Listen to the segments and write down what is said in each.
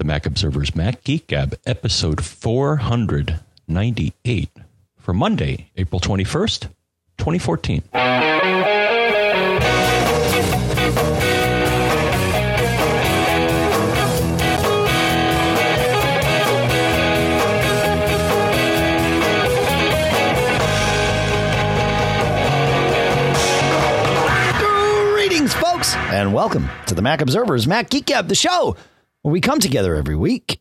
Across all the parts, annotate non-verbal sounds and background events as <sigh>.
The Mac Observer's Mac Geek Gab, episode 498 for Monday, April 21st, 2014. Greetings, folks, and welcome to the Mac Observer's Mac Geek Gab, the show we come together every week,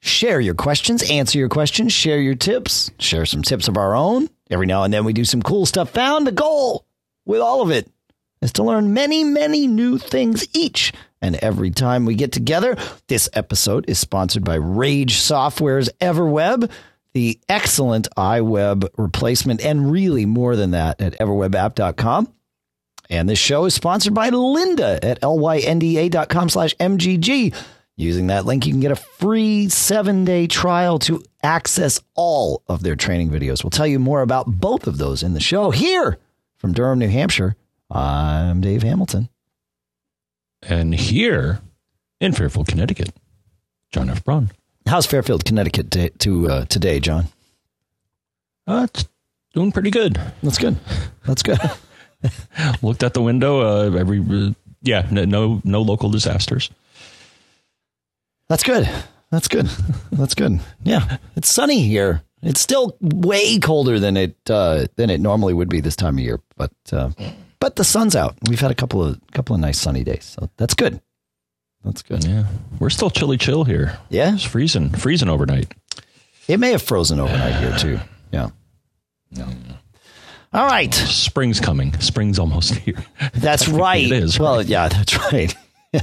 share your questions, answer your questions, share your tips, share some tips of our own. Every now and then we do some cool stuff. Found the goal with all of it is to learn many, many new things each and every time we get together. This episode is sponsored by Rage Software's Everweb, the excellent iWeb replacement, and really more than that at everwebapp.com. And this show is sponsored by Lynda at lynda.com slash MGG. Using that link, you can get a free seven day trial to access all of their training videos. We'll tell you more about both of those in the show here from Durham, New Hampshire. I'm Dave Hamilton. And here in Fairfield, Connecticut, John F. Braun. How's Fairfield, Connecticut to, to uh, today, John? Uh, it's doing pretty good. That's good. That's good. <laughs> Looked out the window. Uh, every uh, yeah, no, no no local disasters. That's good. That's good. <laughs> That's good. Yeah, it's sunny here. It's still way colder than it uh, than it normally would be this time of year, but uh, but the sun's out. We've had a couple of couple of nice sunny days, so that's good. That's good. Yeah, we're still chilly chill here. Yeah, It's freezing, freezing overnight. it may have frozen overnight here too. Yeah. Yeah. All right. Spring's coming. Spring's almost here. <laughs> That's right. it is, Well, right? yeah, that's right. <laughs>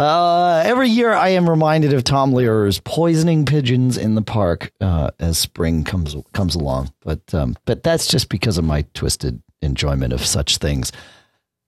uh, every year I am reminded of Tom Lehrer's poisoning pigeons in the park uh, as spring comes comes along. But um, but that's just because of my twisted enjoyment of such things.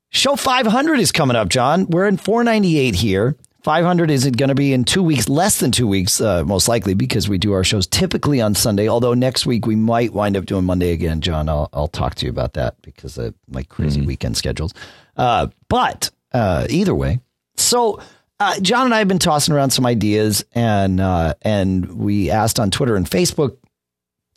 Show 500 is coming up, John. We're in 498 here. 500 is going to be in two weeks, less than two weeks, uh, most likely, because we do our shows typically on Sunday. Although next week we might wind up doing Monday again, John. I'll, I'll talk to you about that because of my crazy weekend schedules. Uh, but uh, either way, so uh, John and I have been tossing around some ideas, and uh, and we asked on Twitter and Facebook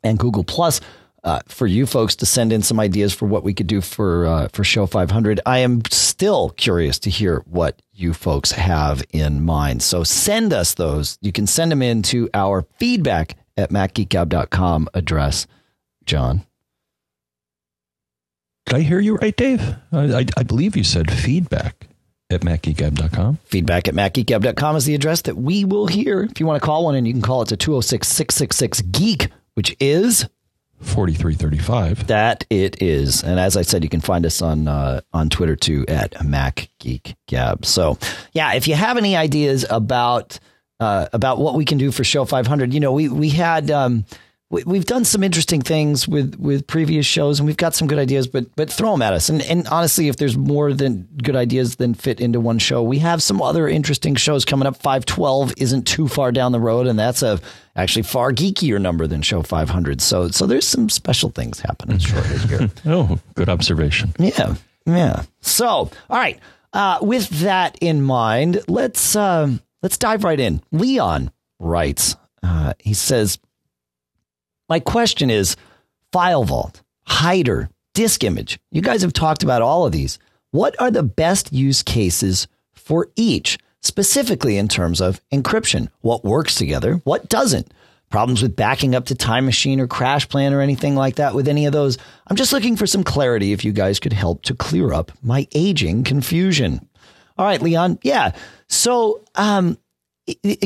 and Google Plus uh, for you folks to send in some ideas for what we could do for uh, for show 500. I am still curious to hear what you folks have in mind. So send us those. You can send them in to our feedback at macgeekgab.com address. John. Did I hear you right, Dave? I, I, I believe you said feedback at macgeekgab.com. Feedback at macgeekgab.com is the address that we will hear. If you want to call one and you can call it to 206 666 Geek, which is 4335. That it is, and as I said, you can find us on uh, on Twitter too at Mac Geek Gab. So, yeah, if you have any ideas about uh, about what we can do for Show 500, you know, we we had um, we, we've done some interesting things with with previous shows, and we've got some good ideas, but but throw them at us. And and honestly, if there's more than good ideas than fit into one show, we have some other interesting shows coming up. 512 isn't too far down the road, and that's a actually far geekier number than Show 500. So so there's some special things happening shortly here. <laughs> Oh, good observation. Yeah, yeah. So, all right. Uh, with that in mind, let's um, let's dive right in. Leon writes. Uh, he says, "My question is, file vault, hider, disk image. You guys have talked about all of these. What are the best use cases for each, specifically in terms of encryption? What works together? What doesn't?" problems with backing up to Time Machine or Crash Plan or anything like that with any of those. I'm just looking for some clarity if you guys could help to clear up my aging confusion. All right, Leon. Yeah. So, um,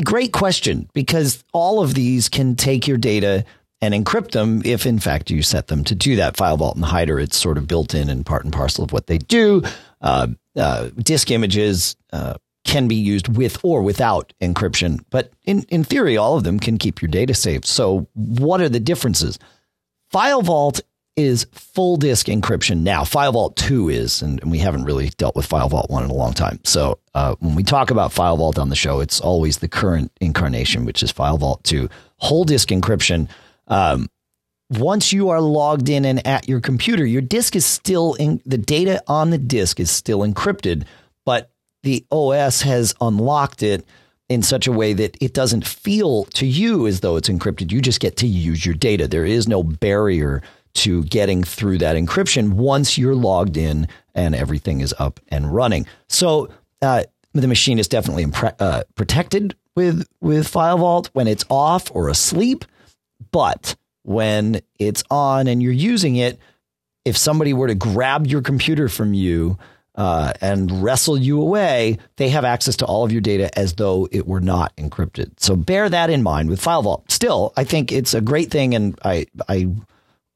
great question because all of these can take your data and encrypt them if, in fact, you set them to do that. File Vault and Hider, it's sort of built in and part and parcel of what they do. Uh, uh, disk images uh, can be used with or without encryption, but in, in theory, all of them can keep your data safe. So, what are the differences? File Vault is full disk encryption now. File Vault 2 is, and, and we haven't really dealt with File Vault 1 in a long time. So uh, when we talk about File Vault on the show, it's always the current incarnation, which is File Vault 2. Whole disk encryption. Um, once you are logged in and at your computer, your disk is still in the data on the disk is still encrypted, but the OS has unlocked it in such a way that it doesn't feel to you as though it's encrypted. You just get to use your data. There is no barrier to getting through that encryption once you're logged in and everything is up and running. So uh, the machine is definitely impre- uh, protected with with File Vault when it's off or asleep, but when it's on and you're using it, if somebody were to grab your computer from you uh, and wrestle you away, they have access to all of your data as though it were not encrypted. So bear that in mind with File Vault. Still, I think it's a great thing, and I I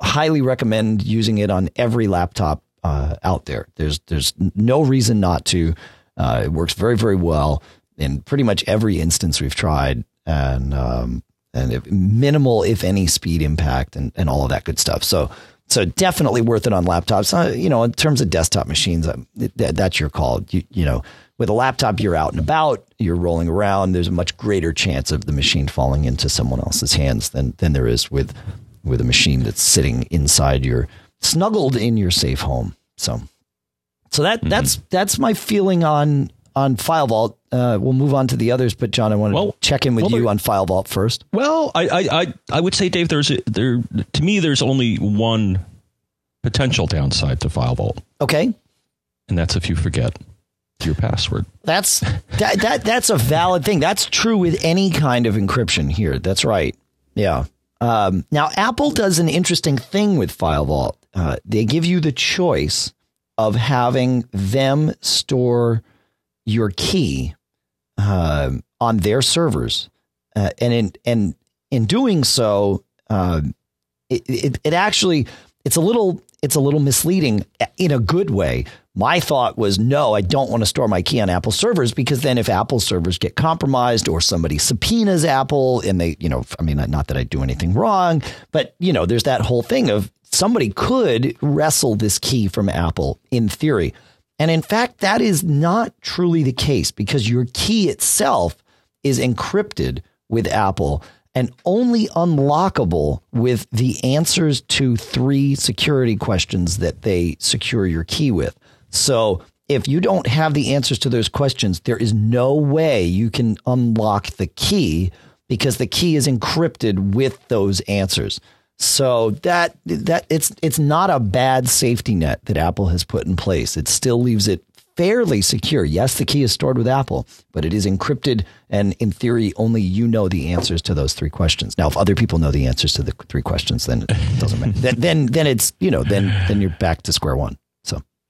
highly recommend using it on every laptop uh, out there. There's there's no reason not to. Uh, it works very very well in pretty much every instance we've tried, and um, and if, minimal if any speed impact and, and all of that good stuff. So so definitely worth it on laptops. Uh, you know, in terms of desktop machines, uh, that, that's your call. You you know. With a laptop, you're out and about, you're rolling around. There's a much greater chance of the machine falling into someone else's hands than than there is with with a machine that's sitting inside your snuggled in your safe home. So, so that mm-hmm. that's that's my feeling on on File Vault. Uh, we'll move on to the others, but John, I want well, to check in with well, you on File Vault first. Well, I, I I I would say, Dave, there's a, there to me there's only one potential downside to File Vault. Okay, and that's if you forget your password. That's <laughs> that that that's a valid thing. That's true with any kind of encryption here. That's right. Yeah. Um, now, Apple does an interesting thing with File Vault. Uh, they give you the choice of having them store your key uh, on their servers, uh, and in and in doing so, um, it, it, it actually it's a little it's a little misleading in a good way my thought was, no, I don't want to store my key on Apple servers because then if Apple servers get compromised or somebody subpoenas Apple and they, you know, I mean, not that I do anything wrong, but, you know, there's that whole thing of somebody could wrestle this key from Apple in theory. And in fact, that is not truly the case because your key itself is encrypted with Apple and only unlockable with the answers to three security questions that they secure your key with. So if you don't have the answers to those questions, there is no way you can unlock the key because the key is encrypted with those answers. So that that it's it's not a bad safety net that Apple has put in place. It still leaves it fairly secure. Yes, the key is stored with Apple, but it is encrypted and in theory only you know the answers to those three questions. Now, if other people know the answers to the three questions, then it doesn't matter. <laughs> then, then then it's, you know, then then you're back to square one.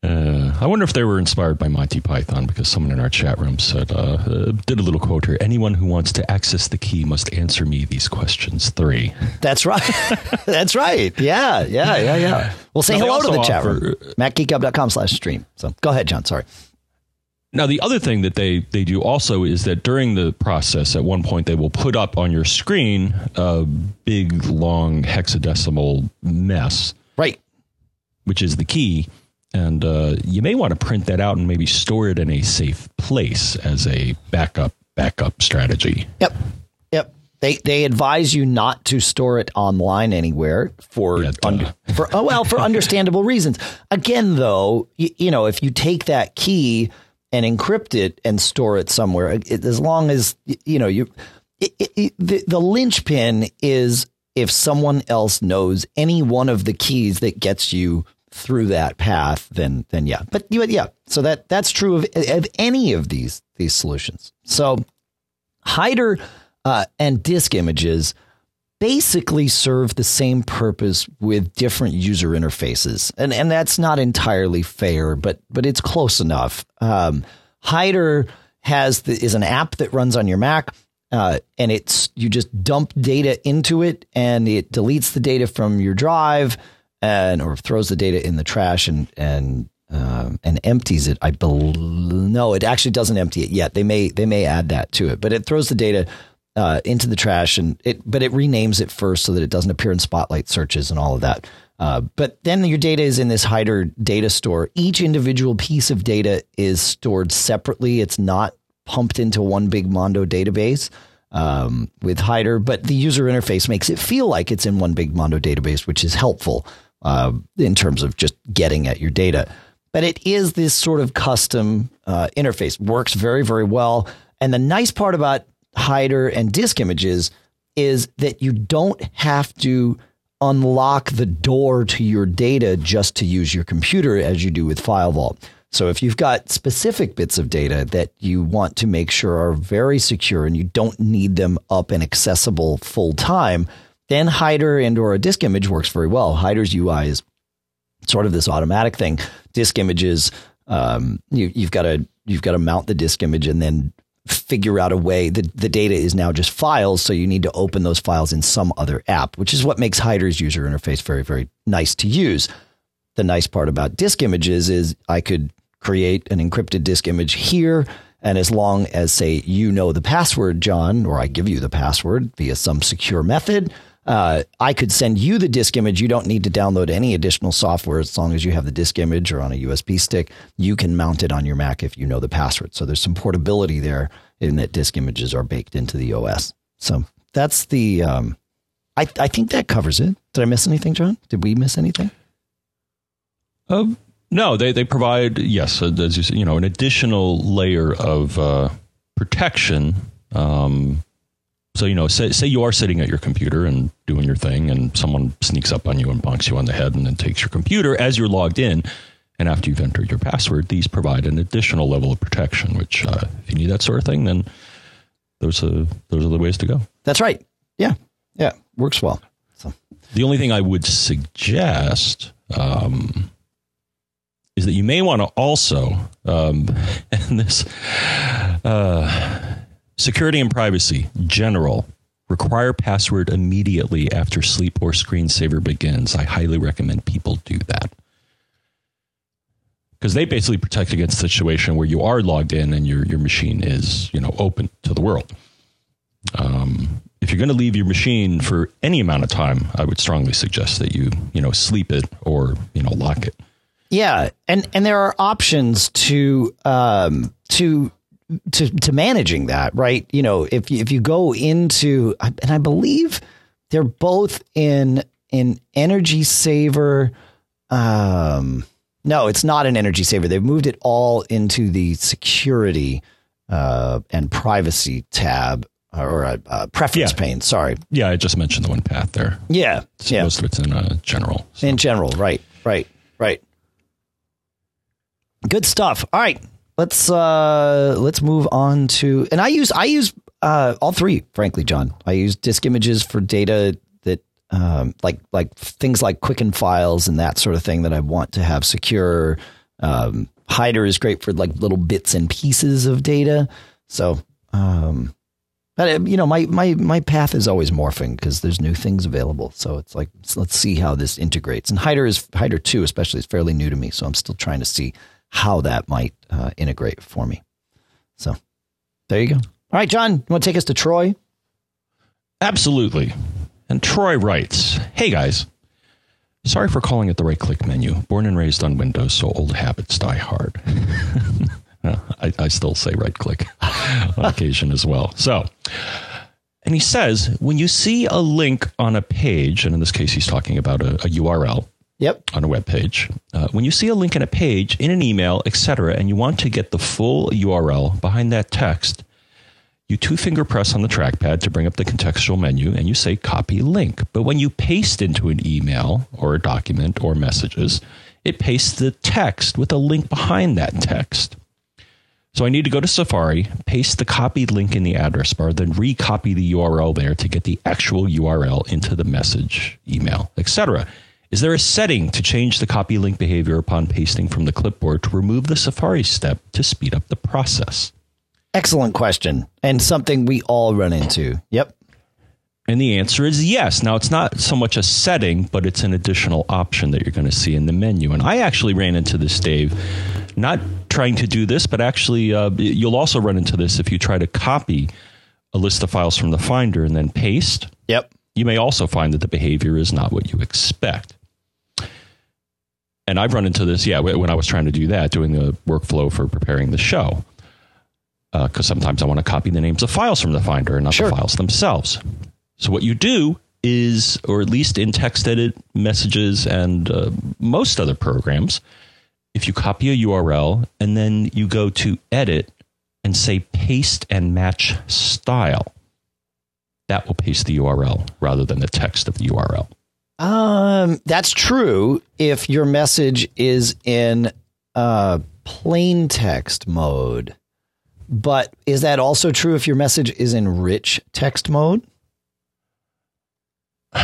Uh, I wonder if they were inspired by Monty Python because someone in our chat room said, uh, uh, did a little quote here. Anyone who wants to access the key must answer me these questions. Three. That's right. <laughs> That's right. Yeah, yeah, yeah, yeah. We'll say now hello to the offer, chat room. MacGeekGab.com slash stream. So go ahead, John. Sorry. Now, the other thing that they, they do also is that during the process, at one point, they will put up on your screen a big, long hexadecimal mess. Right. Which is the key and uh, you may want to print that out and maybe store it in a safe place as a backup backup strategy. Yep. Yep. They they advise you not to store it online anywhere for yeah, under, for oh well for understandable reasons. Again, though, you, you, know if you take that key and encrypt it and store it somewhere, it, as long as you know you, it, the the linchpin is if someone else knows any one of the keys that gets you through that path, then then yeah. But yeah, so that that's true of, of any of these these solutions. So hider uh, and disk images basically serve the same purpose with different user interfaces, and and that's not entirely fair, but but it's close enough. Um, hider has the, is an app that runs on your Mac. Uh, and it's you just dump data into it, and it deletes the data from your drive and or throws the data in the trash and and um, and empties it. I believe no, it actually doesn't empty it yet. They may they may add that to it, but it throws the data uh, into the trash and it but it renames it first so that it doesn't appear in spotlight searches and all of that. Uh, but then your data is in this hider data store. Each individual piece of data is stored separately. It's not pumped into one big Mondo database um, with hider, but the user interface makes it feel like it's in one big Mondo database, which is helpful uh, in terms of just getting at your data. But it is this sort of custom uh, interface, works very, very well. And the nice part about Hider and disk images is that you don't have to unlock the door to your data just to use your computer as you do with File Vault. So if you've got specific bits of data that you want to make sure are very secure and you don't need them up and accessible full time, then Hider and or a disk image works very well. Hider's UI is sort of this automatic thing. Disk images, um, you, you've got to you've got to mount the disk image and then figure out a way the, the data is now just files so you need to open those files in some other app which is what makes hider's user interface very very nice to use the nice part about disk images is i could create an encrypted disk image here and as long as say you know the password john or i give you the password via some secure method uh, I could send you the disk image. You don't need to download any additional software as long as you have the disk image or on a USB stick. You can mount it on your Mac if you know the password. So there's some portability there in that disk images are baked into the OS. So that's the. Um, I I think that covers it. Did I miss anything, John? Did we miss anything? Um, no, they they provide yes, uh, as you you know, an additional layer of uh, protection. Um, so, you know, say, say you are sitting at your computer and doing your thing, and someone sneaks up on you and bonks you on the head and then takes your computer as you're logged in. And after you've entered your password, these provide an additional level of protection, which, uh, if you need that sort of thing, then those, are, those are the ways to go. That's right. Yeah. Yeah. Works well. So. The only thing I would suggest um, is that you may want to also, um, <laughs> and this, uh, Security and privacy, general. Require password immediately after sleep or screensaver begins. I highly recommend people do that. Because they basically protect against the situation where you are logged in and your, your machine is, you know, open to the world. Um, if you're going to leave your machine for any amount of time, I would strongly suggest that you, you know, sleep it or, you know, lock it. Yeah, and and there are options to um, to to to managing that, right? You know, if if you go into and I believe they're both in in energy saver. Um, no, it's not an energy saver. They've moved it all into the security uh, and privacy tab or a, a preference yeah. pane. Sorry. Yeah, I just mentioned the one path there. Yeah, so yeah. Most of it's in uh, general. So. In general, right, right, right. Good stuff. All right, let's uh let's move on to and I use I use uh all three, frankly, John. I use disk images for data that um like like things like quicken files and that sort of thing that I want to have secure. Um Hider is great for like little bits and pieces of data. So um but you know my my my path is always morphing because there's new things available. So it's like let's see how this integrates. And Hider is Hider two especially is fairly new to me, so I'm still trying to see how that might uh, integrate for me. So there you go. All right, John, you want to take us to Troy? Absolutely. And Troy writes Hey guys, sorry for calling it the right click menu. Born and raised on Windows, so old habits die hard. <laughs> I, I still say right click <laughs> on occasion as well. So, and he says when you see a link on a page, and in this case, he's talking about a, a URL, Yep. On a web page. Uh, when you see a link in a page, in an email, etc., and you want to get the full URL behind that text, you two finger press on the trackpad to bring up the contextual menu and you say copy link. But when you paste into an email or a document or messages, it pastes the text with a link behind that text. So I need to go to Safari, paste the copied link in the address bar, then recopy the URL there to get the actual URL into the message, email, etc. Is there a setting to change the copy link behavior upon pasting from the clipboard to remove the Safari step to speed up the process? Excellent question, and something we all run into. Yep. And the answer is yes. Now, it's not so much a setting, but it's an additional option that you're going to see in the menu. And I actually ran into this, Dave, not trying to do this, but actually, uh, you'll also run into this if you try to copy a list of files from the Finder and then paste. Yep. You may also find that the behavior is not what you expect and I've run into this, yeah, when I was trying to do that, doing the workflow for preparing the show. Because uh, sometimes I want to copy the names of files from the Finder and not sure. the files themselves. So what you do is, or at least in text edit messages and uh, most other programs, if you copy a URL and then you go to edit and say paste and match style. That will paste the URL rather than the text of the URL. Um, that's true if your message is in uh, plain text mode. But is that also true if your message is in rich text mode? <sighs>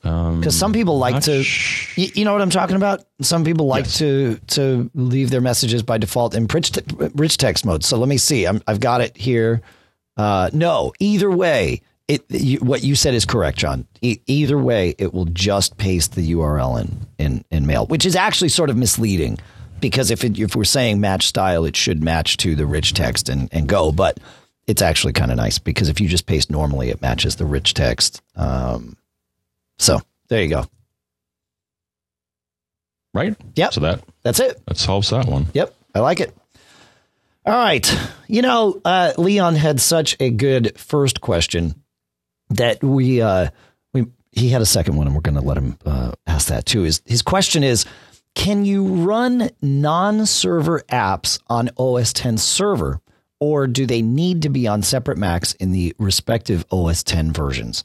Because some people like to, sh- you, you know what I'm talking about. Some people like Yes. to to leave their messages by default in rich, te- rich text mode. So let me see. I'm, I've got it here. Uh, no, either way, it you, what you said is correct, John. E- either way, it will just paste the URL in in in mail, which is actually sort of misleading because if it, if we're saying match style, it should match to the rich text and and go, but it's actually kind of nice because if you just paste normally, it matches the rich text. Um, so there you go. right? Yep. So that That's it. that solves that one. Yep, I like it. All right. You know, uh, Leon had such a good first question that we uh, we he had a second one, and we're going to let him uh, ask that too. His his question is, can you run non-server apps on OS 10 server, or do they need to be on separate Macs in the respective OS 10 versions?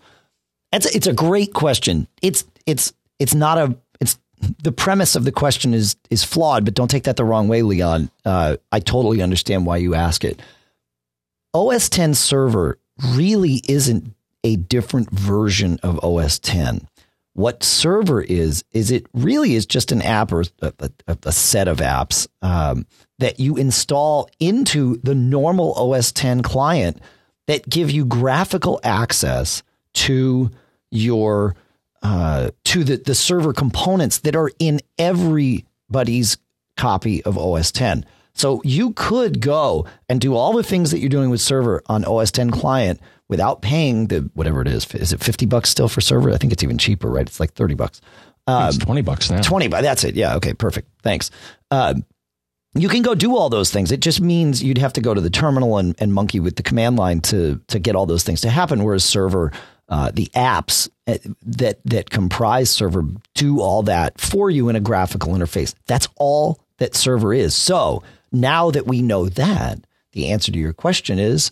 It's a, it's a great question. It's it's it's not a it's the premise of the question is is flawed, but don't take that the wrong way, Leon. Uh, I totally understand why you ask it. OS 10 server really isn't a different version of OS 10. What server is is it really is just an app or a, a, a set of apps um, that you install into the normal OS 10 client that give you graphical access to your uh, to the, the server components that are in everybody's copy of OS 10. So you could go and do all the things that you're doing with server on OS 10 client without paying the whatever it is. Is it 50 bucks still for server? I think it's even cheaper, right? It's like 30 bucks. it's twenty bucks now. 20 bucks. That's it. Yeah. Okay. Perfect. Thanks. Uh, you can go do all those things. It just means you'd have to go to the terminal and, and monkey with the command line to to get all those things to happen. Whereas server, uh, the apps uh, that that comprise server do all that for you in a graphical interface. That's all that server is. So now that we know that, the answer to your question is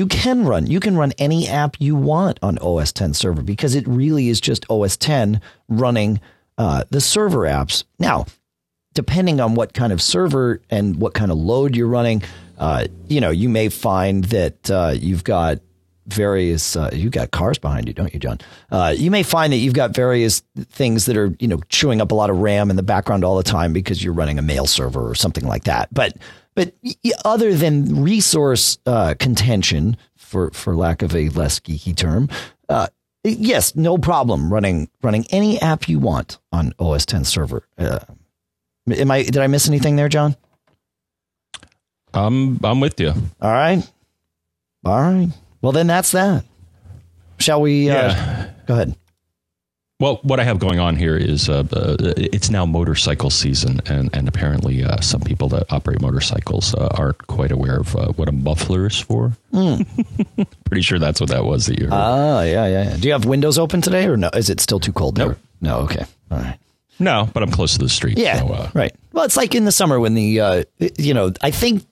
you can run you can run any app you want on OS 10 server because it really is just OS 10 running uh, the server apps. Now, depending on what kind of server and what kind of load you're running, uh, you know, you may find that uh, you've got various. Uh, you've got cars behind you, don't you, John? Uh, you may find that you've got various things that are you know chewing up a lot of RAM in the background all the time because you're running a mail server or something like that. But but other than resource uh, contention, for for lack of a less geeky term. Uh, Yes, no problem running running any app you want on OS 10 server. Uh, am I did I miss anything there, John? I'm I'm with you. All right, all right. Well, then that's that. Shall we? Uh, Yeah. Go ahead. Well, what I have going on here is uh, uh, it's now motorcycle season, and and apparently uh, some people that operate motorcycles uh, aren't quite aware of uh, what a muffler is for. <laughs> Pretty sure that's what that was that you heard. Ah, yeah, yeah, yeah. Do you have windows open today, or no? Is it still too cold there? Nope. No. Okay. All right. no, but I'm close to the street. Yeah. so, uh, right. Well, it's like in the summer when the, uh, you know, I think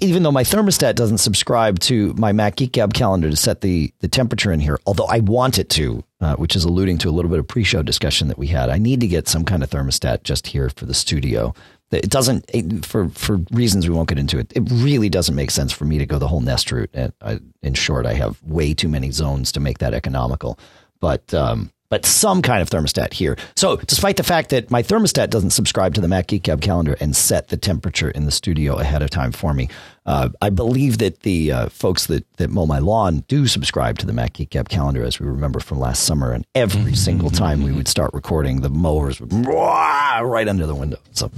even though my thermostat doesn't subscribe to my Mac Geek Gab calendar to set the, the temperature in here, although I want it to, uh, which is alluding to a little bit of pre show discussion that we had, I need to get some kind of thermostat just here for the studio. It doesn't, it, for, for reasons we won't get into it, it really doesn't make sense for me to go the whole Nest route. And I, in short, I have way too many zones to make that economical. But, um, but some kind of thermostat here. So, despite the fact that my thermostat doesn't subscribe to the Mac Geek Gab calendar and set the temperature in the studio ahead of time for me, uh, I believe that the uh, folks that, that mow my lawn do subscribe to the Mac Geek Gab calendar, as we remember from last summer. And every single time we would start recording, the mowers would right under the window. So,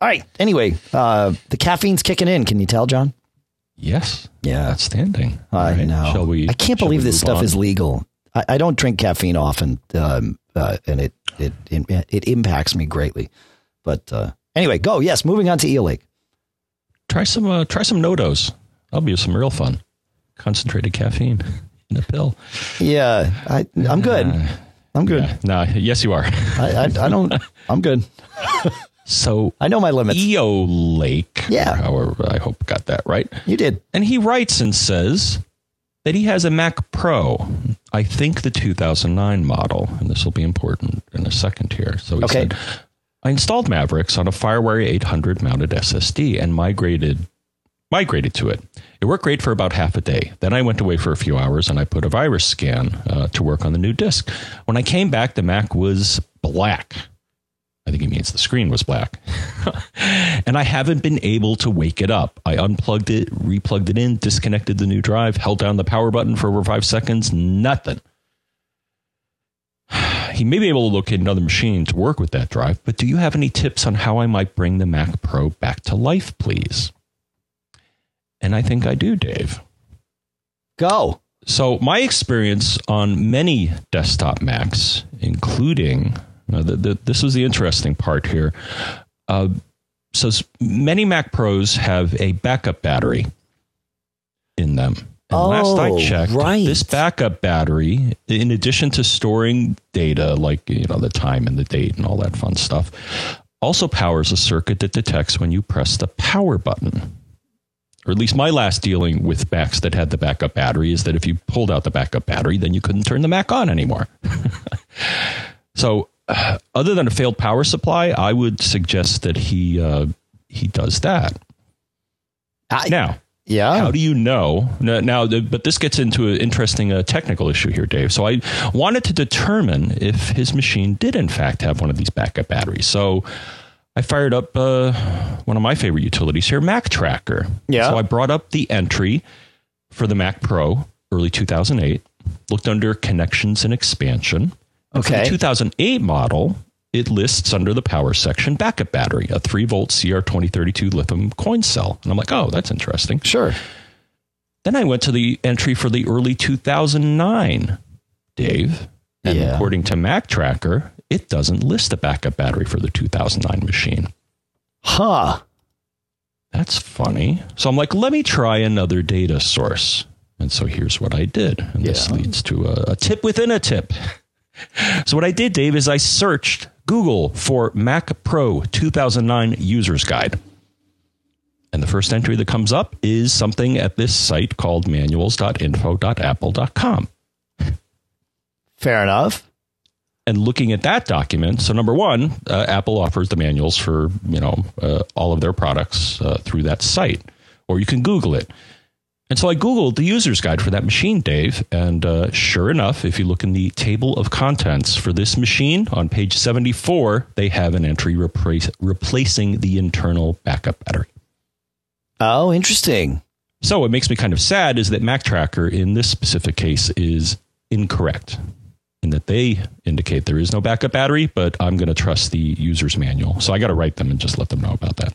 all right. Anyway, uh, the caffeine's kicking in. Can you tell, John? Yes. Yeah. Outstanding. All I right. know. Shall we? I can't believe this stuff on? is legal. I, I don't drink caffeine often, um, uh, and it, it it it impacts me greatly. But uh, anyway, go. Yes, moving on to Eel Lake. Try some. Uh, try some NoDoz. That'll be some real fun. Concentrated caffeine <laughs> in a pill. Yeah, I, I'm good. I'm good. Yeah. No. Yes, you are. I, I, I don't. <laughs> I'm good. So I know my limits. EO Lake, Yeah. however, I hope I got that right. You did. And he writes and says that he has a Mac Pro, I think the 2009 model, and this will be important in a second here. So he Okay. said, I installed Mavericks on a FireWire 800 mounted SSD and migrated migrated to it. It worked great for about half a day. Then I went away for a few hours and I put a virus scan uh, to work on the new disk. When I came back, the Mac was black. I think he means the screen was black. <laughs> and I haven't been able to wake it up. I unplugged it, replugged it in, disconnected the new drive, held down the power button for over five seconds, nothing. <sighs> He may be able to locate another machine to work with that drive, but do you have any tips on how I might bring the Mac Pro back to life, please? And I think I do, Dave. Go. So, my experience on many desktop Macs, including uh, the, the, this was the interesting part here. Uh, so, many Mac Pros have a backup battery in them. And last I Oh, checked, right. this backup battery, in addition to storing data like you know the time and the date and all that fun stuff, also powers a circuit that detects when you press the power button or at least my last dealing with Macs that had the backup battery is that if you pulled out the backup battery, then you couldn't turn the Mac on anymore. <laughs> so, uh, <sighs> other than a failed power supply, I would suggest that he uh, he does that. I, Now, yeah. how do you know? Now, now but this gets into an interesting uh, technical issue here, Dave. So I wanted to determine if his machine did, in fact, have one of these backup batteries. So I fired up uh, one of my favorite utilities here, Mac Tracker. Yeah. So I brought up the entry for the Mac Pro, early 2008, looked under connections and expansion. Okay. the 2008 model, it lists under the power section backup battery, a 3 volt CR2032 lithium coin cell. And I'm like, oh, that's interesting. Sure. Then I went to the entry for the early 2009, Dave. And Yeah. according to Mac Tracker, it doesn't list a backup battery for the 2009 machine. Huh. That's funny. So I'm like, let me try another data source. And so here's what I did. And this leads to a, a tip within a tip. So what I did, Dave, is I searched Google for Mac Pro 2009 User's Guide. And the first entry that comes up is something at this site called manuals.info.apple.com. Fair enough. and looking at that document so number one uh, apple offers the manuals for you know uh, all of their products uh, through that site or you can google it and so i googled the user's guide for that machine dave and uh, sure enough if you look in the table of contents for this machine on page 74 they have an entry replace, replacing the internal backup battery Oh, interesting. so what makes me kind of sad is that mac tracker in this specific case is incorrect in that they indicate there is no backup battery, but I'm going to trust the user's manual. So I got to write them and just let them know about that.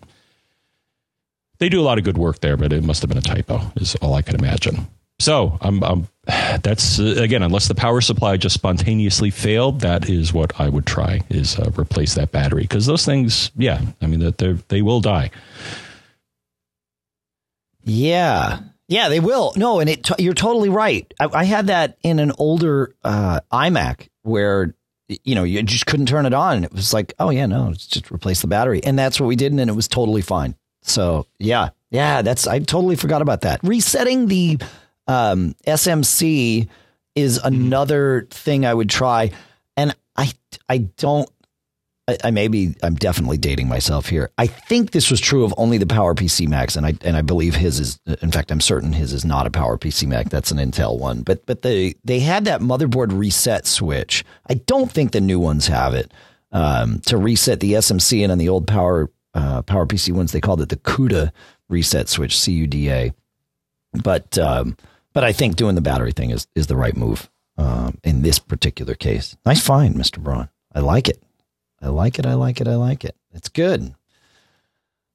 They do a lot of good work there, but it must have been a typo, is all I could imagine. So I'm, I'm that's again, unless the power supply just spontaneously failed, that is what I would try is uh, replace that battery because those things, yeah, I mean that they they will die. Yeah. Yeah, they will. No, and it you're totally right. I, I had that in an older uh, iMac where you know you just couldn't turn it on. It was like, oh yeah, no, just replace the battery, and that's what we did, and it was totally fine. So yeah, yeah, that's I totally forgot about that. Resetting the um, SMC is another thing I would try, and I I don't I, I maybe I'm definitely dating myself here. I think this was true of only the Power PC Macs, and I and I believe his is. In fact, I'm certain his is not a Power PC Mac. That's an Intel one. But but they they had that motherboard reset switch. I don't think the new ones have it um, to reset the SMC, and on the old Power uh, Power PC ones they called it the CUDA reset switch, C U D A. But um, but I think doing the battery thing is is the right move um, in this particular case. Nice find, Mister Braun. I like it. I like it. I like it. I like it. It's good.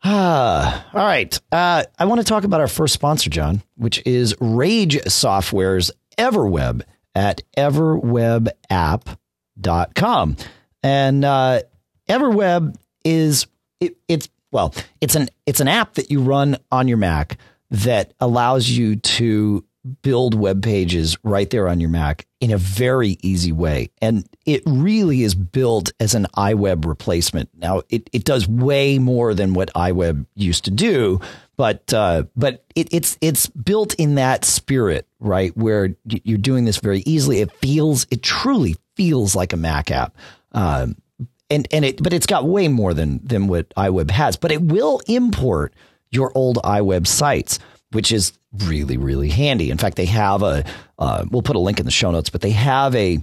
Ah, <sighs> all right. Uh, I want to talk about our first sponsor, John, which is Rage Software's Everweb at everwebapp.com. And uh, Everweb is it, it's well, it's an it's an app that you run on your Mac that allows you to build web pages right there on your Mac in a very easy way. And it really is built as an iWeb replacement. Now, it, it does way more than what iWeb used to do, but uh, but it, it's it's built in that spirit, right? Where you're doing this very easily. It feels it truly feels like a Mac app. Um, and and it but it's got way more than than what iWeb has. But it will import your old iWeb sites, which is really really handy. In fact, they have a uh, we'll put a link in the show notes, but they have a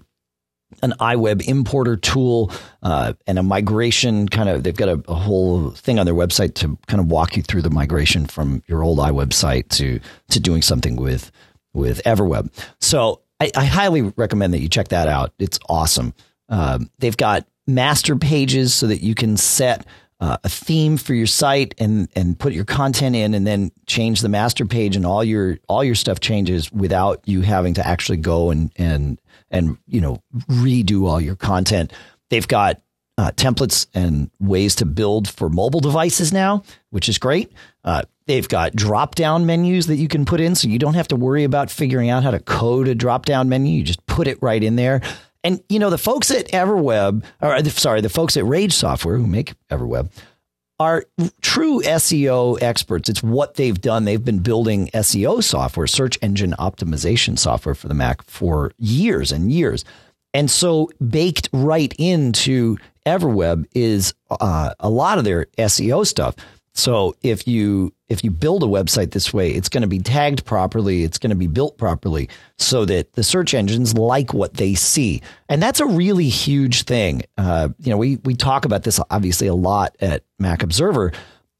an iWeb importer tool uh, and a migration kind of they've got a, a, whole thing on their website to kind of walk you through the migration from your old iWeb site to to doing something with with Everweb. So I, I highly recommend that you check that out. It's awesome. Um, they've got master pages so that you can set uh, a theme for your site and and put your content in and then change the master page and all your all your stuff changes without you having to actually go and and and you know redo all your content. They've got uh, templates and ways to build for mobile devices now, which is great. Uh, they've got drop down menus that you can put in, so you don't have to worry about figuring out how to code a drop down menu. You just put it right in there. And you know the folks at Everweb, or sorry, the folks at Rage Software who make Everweb are true SEO experts. It's what they've done. They've been building SEO software, search engine optimization software for the Mac for years and years. And so baked right into Everweb is uh, a lot of their SEO stuff. So if you if you build a website this way, it's going to be tagged properly, it's going to be built properly so that the search engines like what they see. And that's a really huge thing. Uh, you know, we we talk about this obviously a lot at Mac Observer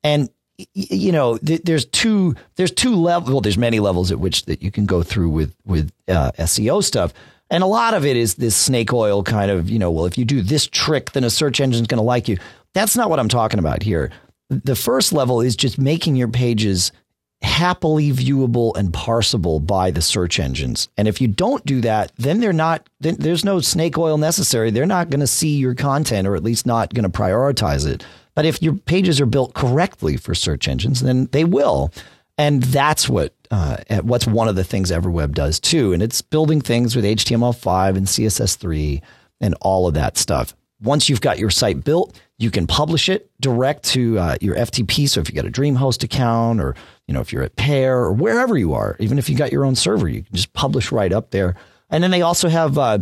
and you know there's two there's two levels well there's many levels at which that you can go through with with uh, SEO stuff and a lot of it is this snake oil kind of you know well if you do this trick then a search engine is going to like you that's not what I'm talking about here the first level is just making your pages happily viewable and parsable by the search engines. And if you don't do that, then they're not then there's no snake oil necessary. They're not going to see your content or at least not going to prioritize it. But if your pages are built correctly for search engines, then they will. And that's what uh, what's one of the things Everweb does too. And it's building things with HTML5 and CSS3 and all of that stuff. Once you've got your site built, you can publish it direct to uh, your FTP. So if you got a DreamHost account, or you know if you're at Pair or wherever you are, even if you got your own server, you can just publish right up there. And then they also have uh,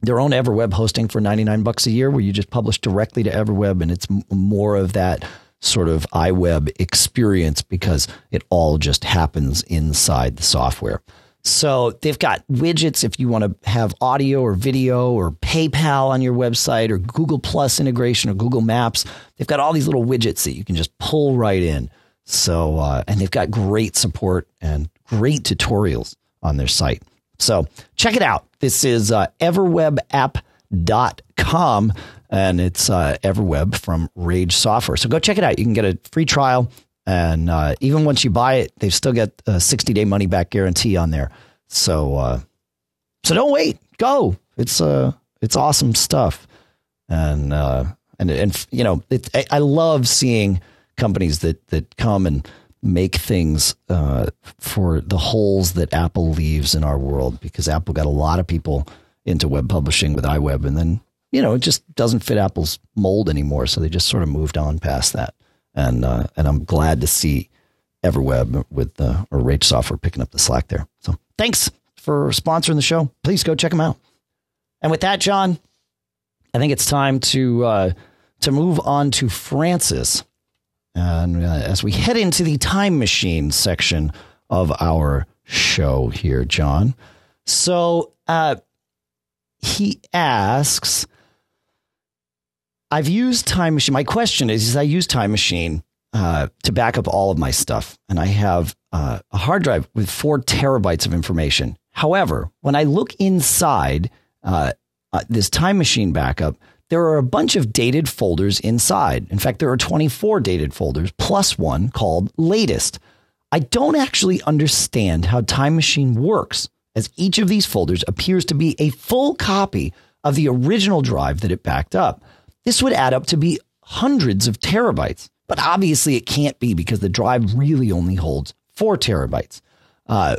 their own Everweb hosting for 99 bucks a year, where you just publish directly to Everweb, and it's more of that sort of iWeb experience because it all just happens inside the software. So they've got widgets if you want to have audio or video or PayPal on your website or Google Plus integration or Google Maps. They've got all these little widgets that you can just pull right in. So, uh, and they've got great support and great tutorials on their site. So check it out. This is uh, everwebapp.com and it's uh, Everweb from Rage Software. So go check it out. You can get a free trial. And uh, even once you buy it, they've still got a 60 day money back guarantee on there. So, uh, so don't wait. Go. It's uh, it's awesome stuff. And uh, and and you know, it, I, love seeing companies that that come and make things uh, for the holes that Apple leaves in our world because Apple got a lot of people into web publishing with iWeb, and then you know it just doesn't fit Apple's mold anymore, so they just sort of moved on past that and uh, and I'm glad to see Everweb with uh, or Rage Software picking up the slack there. So thanks for sponsoring the show. Please go check them out. And with that, John, I think it's time to uh, to move on to Francis, and uh, as we head into the time machine section of our show here, John. So uh, he asks I've used Time Machine. My question is, is I use Time Machine uh, to back up all of my stuff, and I have uh, a hard drive with four terabytes of information. However, when I look inside uh, uh this Time Machine backup, there are a bunch of dated folders inside. In fact, there are 24 dated folders plus one called Latest. I don't actually understand how Time Machine works, as each of these folders appears to be a full copy of the original drive that it backed up. This would add up to be hundreds of terabytes, but obviously it can't be because the drive really only holds four terabytes. Uh,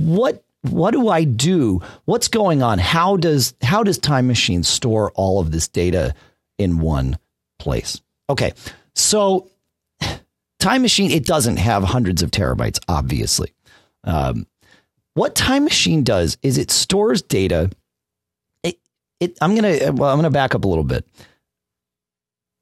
what what do I do? What's going on? How does how does Time Machine store all of this data in one place? Okay, so <sighs> Time Machine it doesn't have hundreds of terabytes, obviously. Um, what Time Machine does is it stores data. It, I'm gonna well I'm gonna back up a little bit.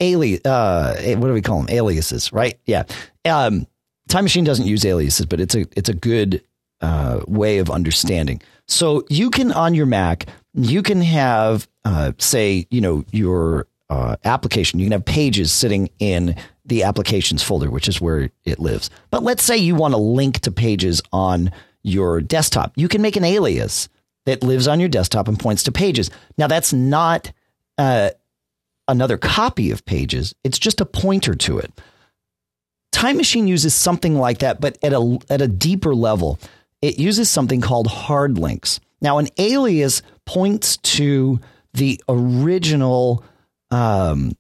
Ali, uh, what do we call them? Aliases, right? Yeah. Um, Time Machine doesn't use aliases, but it's a it's a good uh, way of understanding. So you can on your Mac, you can have uh, say you know your uh, application. You can have pages sitting in the applications folder, which is where it lives. But let's say you want to link to pages on your desktop. You can make an alias that lives on your desktop and points to pages. Now that's not uh, another copy of pages. It's just a pointer to it. Time Machine uses something like that, but at a at a deeper level. It uses something called hard links. Now, an alias points to the original um,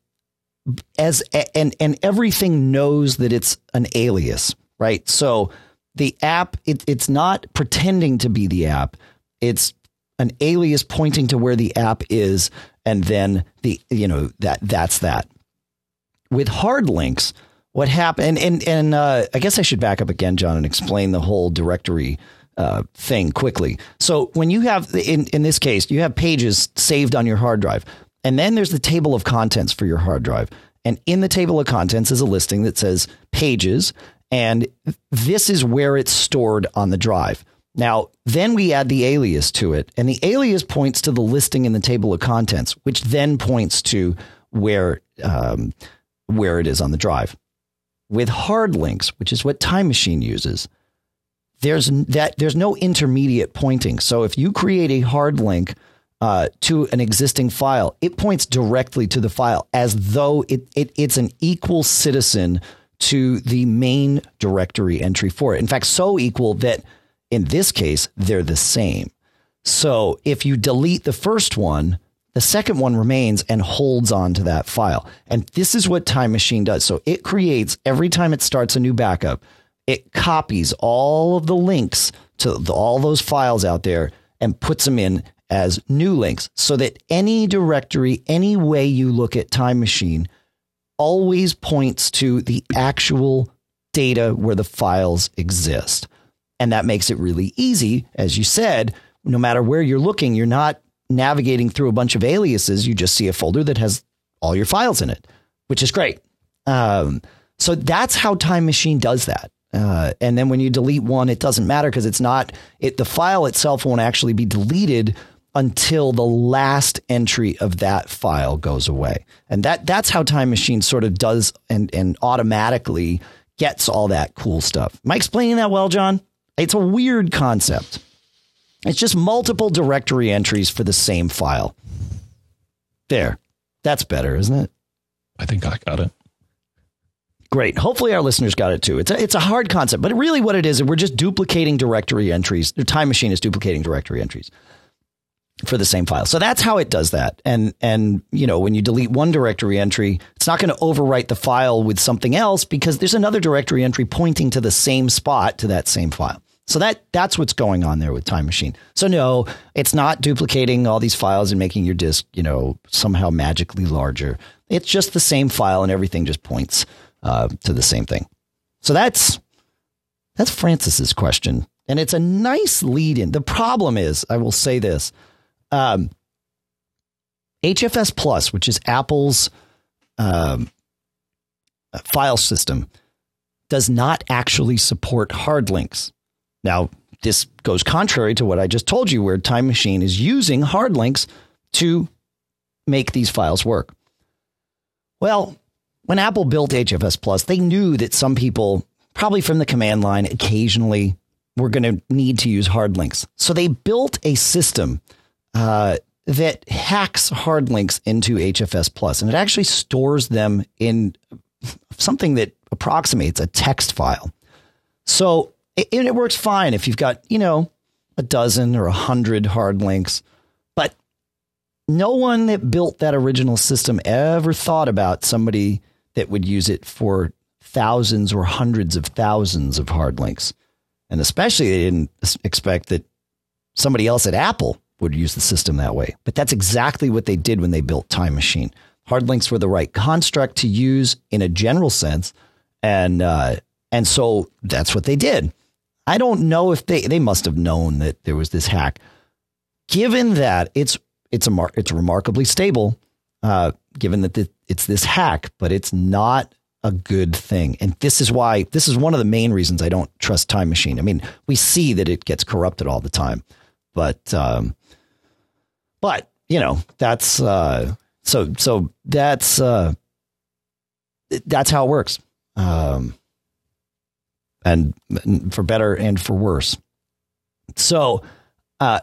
as and and everything knows that it's an alias, right? So the app it, it's not pretending to be the app. It's an alias pointing to where the app is and then the you know that that's that. With hard links, what happened? And and, and uh, I guess I should back up again, John, and explain the whole directory uh, thing quickly. So when you have in in this case, you have pages saved on your hard drive, and then there's the table of contents for your hard drive. And in the table of contents is a listing that says pages, and this is where it's stored on the drive. Now, then we add the alias to it, and the alias points to the listing in the table of contents, which then points to where um, where it is on the drive. With hard links, which is what Time Machine uses, there's that there's no intermediate pointing. So if you create a hard link uh, to an existing file, it points directly to the file as though it, it it's an equal citizen to the main directory entry for it. In fact, so equal that in this case, they're the same. So if you delete the first one, the second one remains and holds on to that file. And this is what Time Machine does. So it creates every time it starts a new backup, it copies all of the links to the, all those files out there and puts them in as new links so that any directory, any way you look at Time Machine, always points to the actual data where the files exist. And that makes it really easy. As you said, no matter where you're looking, you're not navigating through a bunch of aliases. You just see a folder that has all your files in it, which is great. Um, so that's how Time Machine does that. Uh, and then when you delete one, it doesn't matter because it's not it. The file itself won't actually be deleted until the last entry of that file goes away. And that that's how Time Machine sort of does and and automatically gets all that cool stuff. Am I explaining that well, John? It's a weird concept. It's just multiple directory entries for the same file. There. That's better, isn't it? I think I got it. Great. Hopefully our listeners got it too. It's a, it's a hard concept, but really what it is, we're just duplicating directory entries. The time machine is duplicating directory entries for the same file. So that's how it does that. And and you know, when you delete one directory entry, it's not going to overwrite the file with something else because there's another directory entry pointing to the same spot to that same file. So that that's what's going on there with Time Machine. So no, it's not duplicating all these files and making your disk, you know, somehow magically larger. It's just the same file and everything just points uh, to the same thing. So that's that's Francis's question, and it's a nice lead in. The problem is, I will say this: um, HFS Plus, which is Apple's um, file system, does not actually support hard links. Now, this goes contrary to what I just told you, where Time Machine is using hard links to make these files work. Well, when Apple built HFS Plus, they knew that some people, probably from the command line, occasionally were going to need to use hard links. So they built a system uh, that hacks hard links into HFS Plus, and it actually stores them in something that approximates a text file. So it, it works fine if you've got, you know, a dozen or a hundred hard links. But no one that built that original system ever thought about somebody that would use it for thousands or hundreds of thousands of hard links. And especially they didn't expect that somebody else at Apple would use the system that way. But that's exactly what they did when they built Time Machine. Hard links were the right construct to use in a general sense, and uh, and so that's what they did. I don't know if they they must have known that there was this hack. Given that it's it's a mar- it's remarkably stable, uh, given that the, it's this hack, but it's not a good thing. And this is why this is one of the main reasons I don't trust Time Machine. I mean, we see that it gets corrupted all the time, but um, but you know that's uh, so so that's uh, that's how it works. Um, and for better and for worse. So, uh,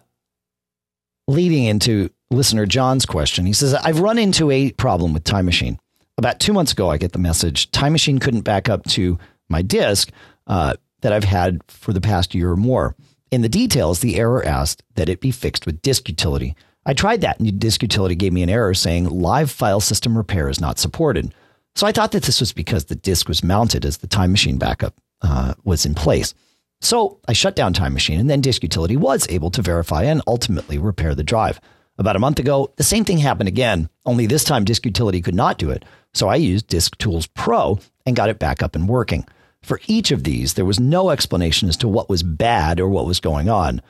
leading into listener John's question, he says, I've run into a problem with Time Machine. About two months ago, I get the message Time Machine couldn't back up to my disk uh, that I've had for the past year or more. In the details, the error asked that it be fixed with disk utility. I tried that, and disk utility gave me an error saying live file system repair is not supported. So I thought that this was because the disk was mounted as the Time Machine backup uh, was in place. So I shut down Time Machine, and then Disk Utility was able to verify and ultimately repair the drive. About a month ago, the same thing happened again, only this time Disk Utility could not do it. So I used Disk Tools Pro and got it back up and working. For each of these, there was no explanation as to what was bad or what was going on.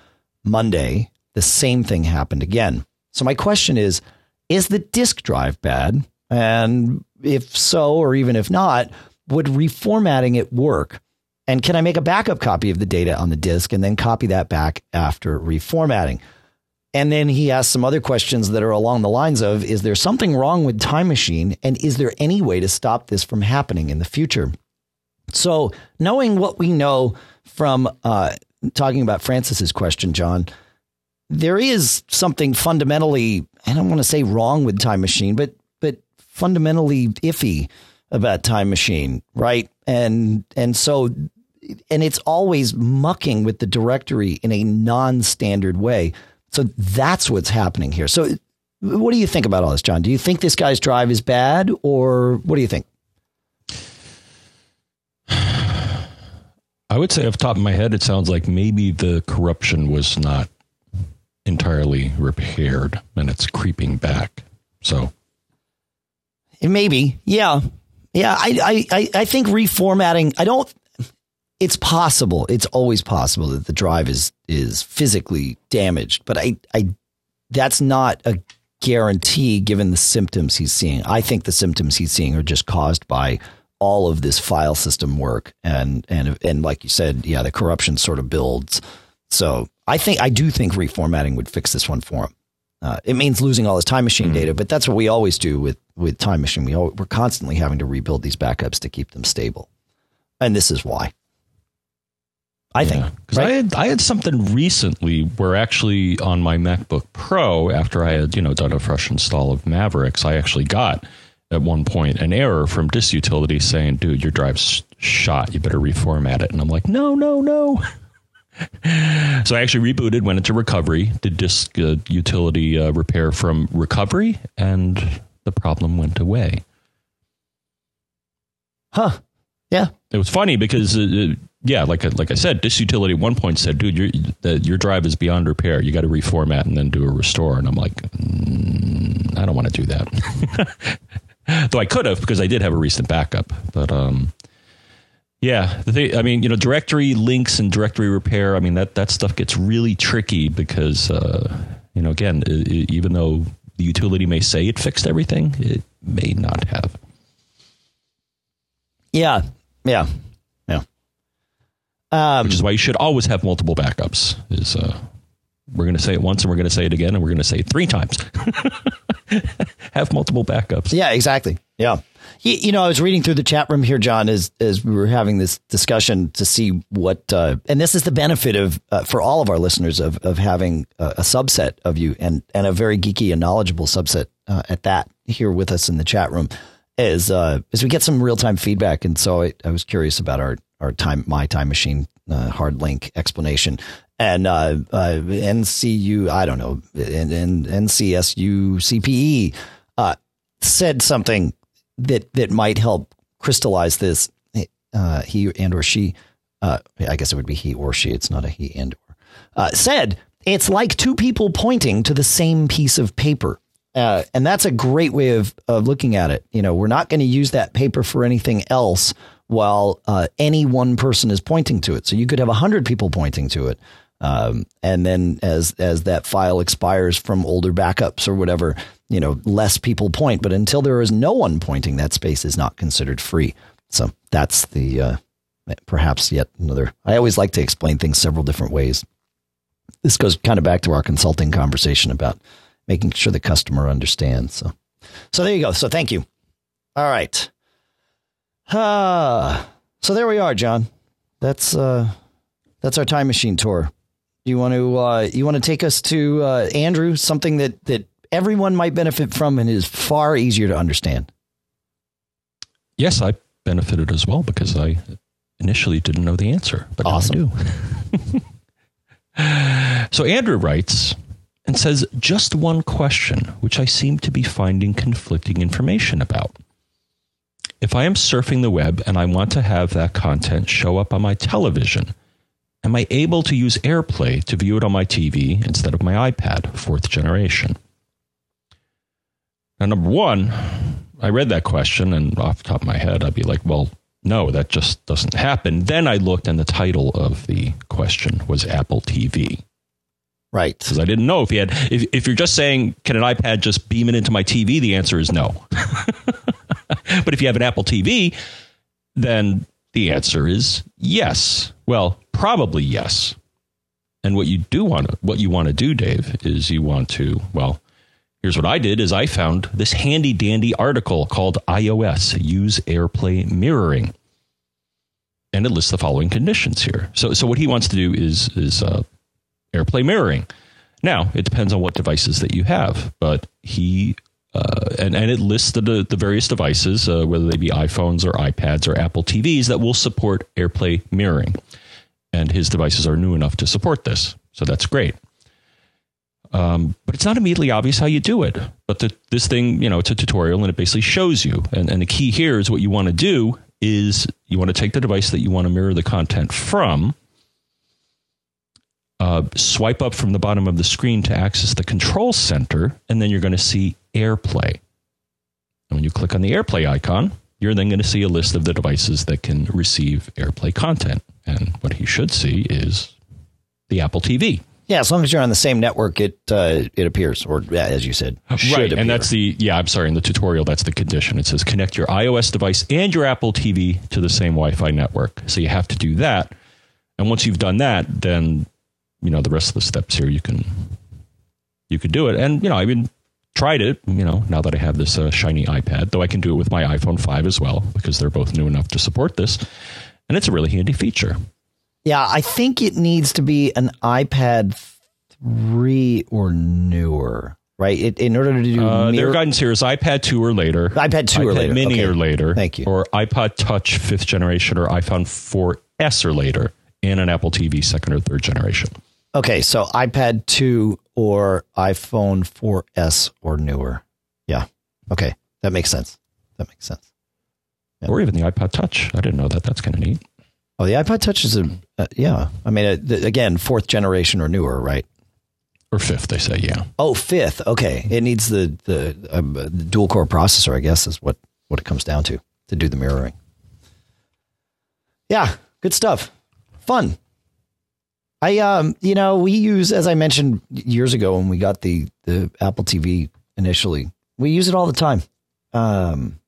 Monday, the same thing happened again. So my question is Is the disk drive bad? And if so, or even if not, would reformatting it work? And can I make a backup copy of the data on the disk and then copy that back after reformatting? And then he asks some other questions that are along the lines of Is there something wrong with Time Machine? And is there any way to stop this from happening in the future? So, knowing what we know from uh, talking about Francis's question, John, there is something fundamentally, I don't want to say wrong with Time Machine, but but fundamentally iffy about Time Machine, right? And and so and it's always mucking with the directory in a non-standard way. So that's what's happening here. So what do you think about all this, John? Do you think this guy's drive is bad or what do you think? <sighs> I would say off the top of my head, it sounds like maybe the corruption was not entirely repaired and it's creeping back. So it maybe, yeah. Yeah, I, I, I think reformatting. I don't. It's possible. It's always possible that the drive is is physically damaged, but I, I, that's not a guarantee given the symptoms he's seeing. I think the symptoms he's seeing are just caused by all of this file system work and and and like you said, yeah, the corruption sort of builds. So I think I do think reformatting would fix this one for him. Uh, it means losing all his time machine mm-hmm. data, but that's what we always do with with time machine. We we're constantly having to rebuild these backups to keep them stable, and this is why. I think because right? I had I had something recently where actually on my MacBook Pro after I had you know done a fresh install of Mavericks, I actually got at one point an error from Disk Utility saying, "Dude, your drive's shot. You better reformat it." And I'm like, "No, no, no." <laughs> so I actually rebooted, went into recovery, did disk uh, utility uh, repair from recovery, and the problem went away. Huh. Yeah. It was funny because, uh, uh yeah, like like I said, disk utility at one point said, "Dude, your your drive is beyond repair. You got to reformat and then do a restore." And I'm like, mm, I don't want to do that. <laughs> Though I could have because I did have a recent backup, but um, yeah, the thing, I mean, you know, directory links and directory repair. I mean, that that stuff gets really tricky because, uh, you know, again, it, it, even though the utility may say it fixed everything, it may not have. Yeah, yeah, yeah. Um, Which is why you should always have multiple backups. Is uh, we're going to say it once and we're going to say it again and we're going to say it three times. <laughs> have multiple backups. Yeah, exactly. Yeah. You, you, know, I was reading through the chat room here, John, as as we were having this discussion to see what, uh, and this is the benefit of uh, for all of our listeners of of having a, a, subset of you and and a very geeky and knowledgeable subset uh, at that here with us in the chat room, is uh, as we get some real time feedback, and so I, I, was curious about our our time my time machine uh, hard link explanation and uh, uh, NCU, I don't know, and, NCSU CPE uh, said something that that might help crystallize this. Uh, he and or she uh, I guess it would be he or she. It's not a he and or. Uh, said it's like two people pointing to the same piece of paper. And that's a great way of, of looking at it. You know, we're not going to use that paper for anything else while any one person is pointing to it. So you could have a hundred people pointing to it. Um, and then as as that file expires from older backups or whatever, you know, less people point. But until there is no one pointing, that space is not considered free. So that's the uh, perhaps yet another. I always like to explain things several different ways. This goes kind of back to our consulting conversation about making sure the customer understands. So, so there you go. So thank you. All right. Ah, so there we are, John. That's uh, that's our time machine tour. You want to uh, you want to take us to uh, Andrew, something that that everyone might benefit from and is far easier to understand. Yes, I benefited as well because I initially didn't know the answer, but awesome. I do. <laughs> so Andrew writes and says just one question, which I seem to be finding conflicting information about. If I am surfing the web and I want to have that content show up on my television, am I able to use AirPlay to view it on my TV instead of my iPad, fourth generation? Now, number one, I read that question and off the top of my head, I'd be like, well, no, that just doesn't happen. Then I looked and the title of the question was Apple TV. Right. Because I didn't know if he had, if, if you're just saying, can an iPad just beam it into my TV? The answer is no. <laughs> but if you have an Apple TV, then the answer is yes. Well, probably yes. And what you do want to, what you want to do, Dave, is you want to, well, here's what I did is I found this handy dandy article called iOS Use AirPlay Mirroring. And it lists the following conditions here. So, so what he wants to do is, is uh, AirPlay mirroring. Now, it depends on what devices that you have, but he uh, and, and it lists the, the various devices, uh, whether they be iPhones or iPads or Apple TVs, that will support AirPlay mirroring. And his devices are new enough to support this. So that's great. Um, but it's not immediately obvious how you do it. But the, this thing, you know, it's a tutorial and it basically shows you. And, and the key here is what you want to do is you want to take the device that you want to mirror the content from, uh, swipe up from the bottom of the screen to access the control center, and then you're going to see AirPlay. And when you click on the AirPlay icon, you're then going to see a list of the devices that can receive AirPlay content. And what he should see is the Apple TV. Yeah, as long as you're on the same network, it uh, it appears, or yeah, as you said, right. And that's the yeah. I'm sorry. In the tutorial, that's the condition. It says connect your iOS device and your Apple TV to the same Wi-Fi network. So you have to do that. And once you've done that, then you know the rest of the steps here you can you could do it. And you know, I mean, tried it. You know, now that I have this uh, shiny iPad, though I can do it with my iPhone five as well because they're both new enough to support this, and it's a really handy feature. Yeah, I think it needs to be an iPad 3 or newer, right? It, in order to do uh, mirror- their guidance here is iPad 2 or later, iPad 2 iPad or later, Mini okay. or later, Thank you, or iPod Touch fifth generation or iPhone 4S or later, and an Apple TV second or third generation. Okay, so iPad 2 or iPhone 4S or newer. Yeah. Okay, that makes sense. That makes sense. Yeah. Or even the iPod Touch. I didn't know that. That's kind of neat. Oh, the iPod Touch is a uh, yeah. I mean, uh, the, again, fourth generation or newer, right? Or fifth, they say. Yeah. Oh, fifth. Okay, it needs the the, um, the dual core processor. I guess is what what it comes down to to do the mirroring. Yeah, good stuff. Fun. I um, you know, we use as I mentioned years ago when we got the the Apple TV initially. We use it all the time. Um,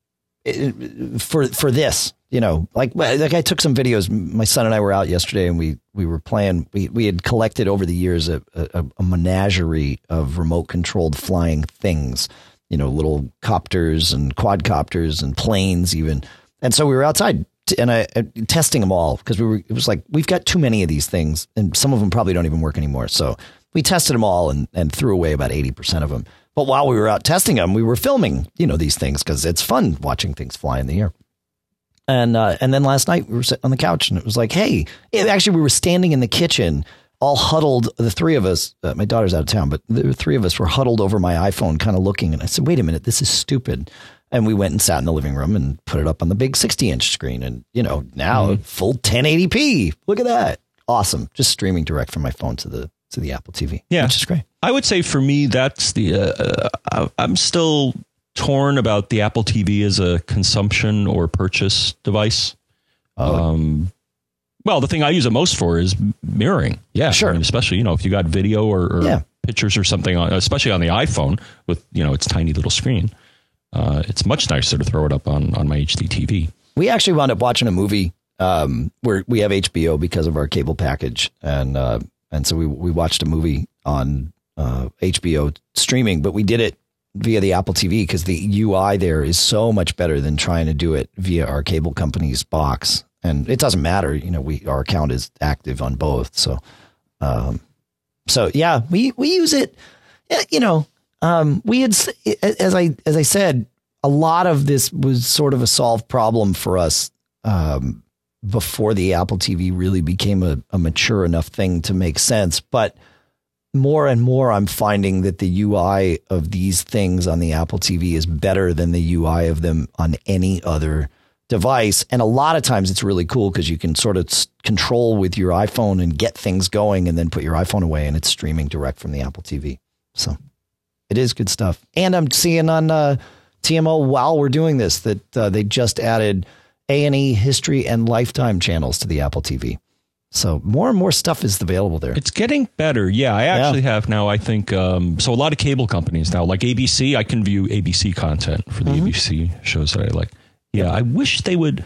for for this, you know, like like I took some videos. My son and I were out yesterday, and we we were playing. We we had collected over the years a, a, a menagerie of remote controlled flying things. You know, little copters and quadcopters and planes, even. And so we were outside and I uh, testing them all because we were. It was like we've got too many of these things, and some of them probably don't even work anymore. So we tested them all and and threw away about eighty percent of them. But while we were out testing them, we were filming, you know, these things because it's fun watching things fly in the air. And uh, and then last night we were sitting on the couch and it was like, hey, actually we were standing in the kitchen, all huddled. The three of us, uh, my daughter's out of town, but the three of us were huddled over my iPhone, kind of looking. And I said, wait a minute, this is stupid. And we went and sat in the living room and put it up on the big 60 inch screen. And, you know, now Mm-hmm. full 1080p. Look at that. Awesome. Just streaming direct from my phone to the to the Apple TV. Yeah. Which is great. I would say for me, that's the. Uh, uh, I'm still torn about the Apple TV as a consumption or purchase device. Oh. Um, well, the thing I use it most for is mirroring. Yeah, Sure. I mean, especially you know if you got video or, or Yeah. pictures or something on, especially on the iPhone with you know its tiny little screen. Uh, it's much nicer to throw it up on on my HD TV. We actually wound up watching a movie um, where we have HBO because of our cable package, and uh, and so we we watched a movie on uh, HBO streaming, but we did it via the Apple TV because the UI there is so much better than trying to do it via our cable company's box. And it doesn't matter, you know, we our account is active on both, so um, so yeah, we we use it. eh, You know, um, we had as I as I said, a lot of this was sort of a solved problem for us um, before the Apple TV really became a, a mature enough thing to make sense. But more and more, I'm finding that the UI of these things on the Apple TV is better than the UI of them on any other device. And a lot of times it's really cool because you can sort of control with your iPhone and get things going and then put your iPhone away and it's streaming direct from the Apple TV. So it is good stuff. And I'm seeing on uh, TMO while we're doing this that uh, they just added A&E history and lifetime channels to the Apple TV. So more and more stuff is available there. It's getting better. Yeah, I actually have now. I think um, so. A lot of cable companies now, like ABC, I can view ABC content for the ABC shows that I like. Yeah, I wish they would.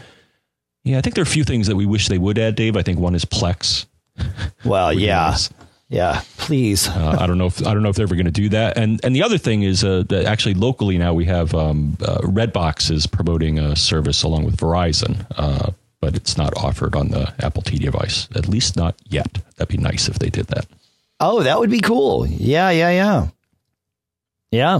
Yeah, I think there are a few things that we wish they would add, Dave. I think one is Plex. <laughs> well, yeah. Yes. Yeah, please. Uh, I don't know if I don't know if they're ever going to do that. And and the other thing is uh, that actually locally now we have um, uh, Redbox is promoting a service along with Verizon, uh, but it's not offered on the Apple TV device. At least not yet. That'd be nice if they did that. Oh, that would be cool. Yeah, yeah, yeah. Yeah.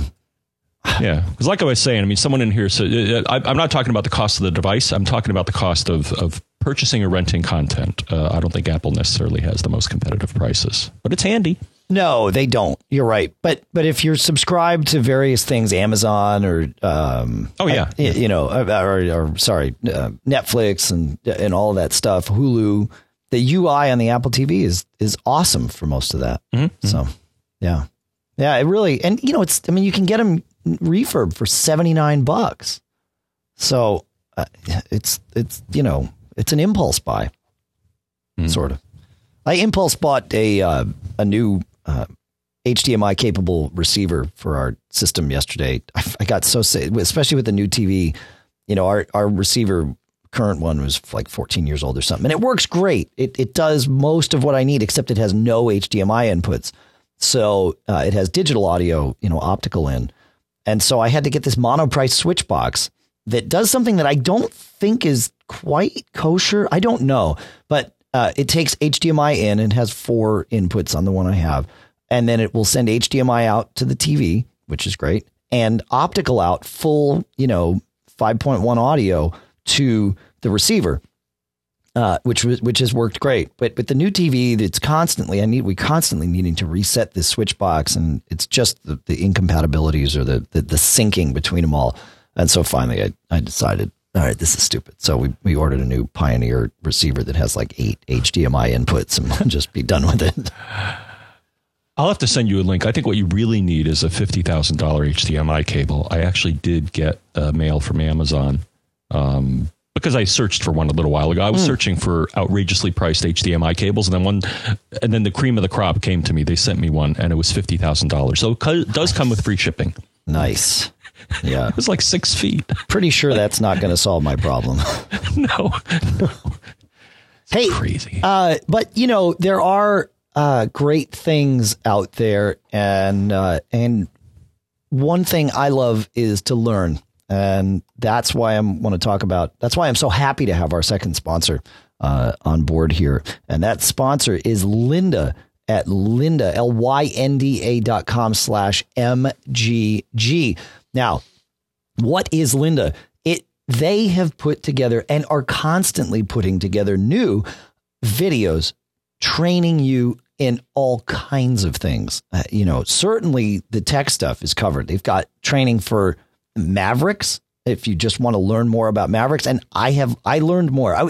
Yeah, because like I was saying, I mean, someone in here said uh, I, I'm not talking about the cost of the device. I'm talking about the cost of of purchasing or renting content. Uh, I don't think Apple necessarily has the most competitive prices, but it's handy. No, they don't. You're right. But but if you're subscribed to various things, Amazon or um, Oh, yeah. I- you know, or, or sorry, uh, Netflix and and all that stuff, Hulu. The UI on the Apple TV is is awesome for most of that. Mm-hmm. So, yeah, yeah, it really. And you know, it's. I mean, you can get them refurb for seventy nine bucks. So uh, it's it's you know it's an impulse buy, sort of. I impulse bought a uh, a new uh, HDMI capable receiver for our system yesterday. I, I got so sick, especially with the new TV. You know, our our receiver current one was like 14 years old or something, and it works great. It it does most of what I need, except it has no HDMI inputs. So uh, it has digital audio, you know, optical in, and so I had to get this monoprice switch box that does something that I don't think is quite kosher. I don't know, but uh, it takes HDMI in and has four inputs on the one I have, and then it will send HDMI out to the TV, which is great, and optical out full, you know, 5.1 audio to the receiver. Uh, which was which has worked great, but with the new TV, it's constantly I need we constantly needing to reset this switch box, and it's just the, the incompatibilities or the, the the syncing between them all. And so finally, I, I decided, all right, this is stupid. So we, we ordered a new Pioneer receiver that has like eight HDMI inputs, and <laughs> just be done with it. I'll have to send you a link. I think what you really need is a fifty thousand dollar HDMI cable. I actually did get a mail from Amazon um, because I searched for one a little while ago. I was searching for outrageously priced HDMI cables, and then one, and then the cream of the crop came to me. They sent me one, and it was fifty thousand dollars. So it does come with free shipping. Nice. Yeah, <laughs> It was like six feet. <laughs> pretty sure that's not going to solve my problem. <laughs> no, hey, crazy. Uh, but you know there are uh, great things out there, and uh, and one thing I love is to learn, and that's why I want to talk about. That's why I'm so happy to have our second sponsor uh, on board here, and that sponsor is Lynda at Lynda L Y N D A dot com slash mgg. Now, what is Lynda? It they have put together and are constantly putting together new videos training you in all kinds of things. Uh, you know, certainly the tech stuff is covered. They've got training for Mavericks if you just want to learn more about Mavericks. And I have I learned more. I,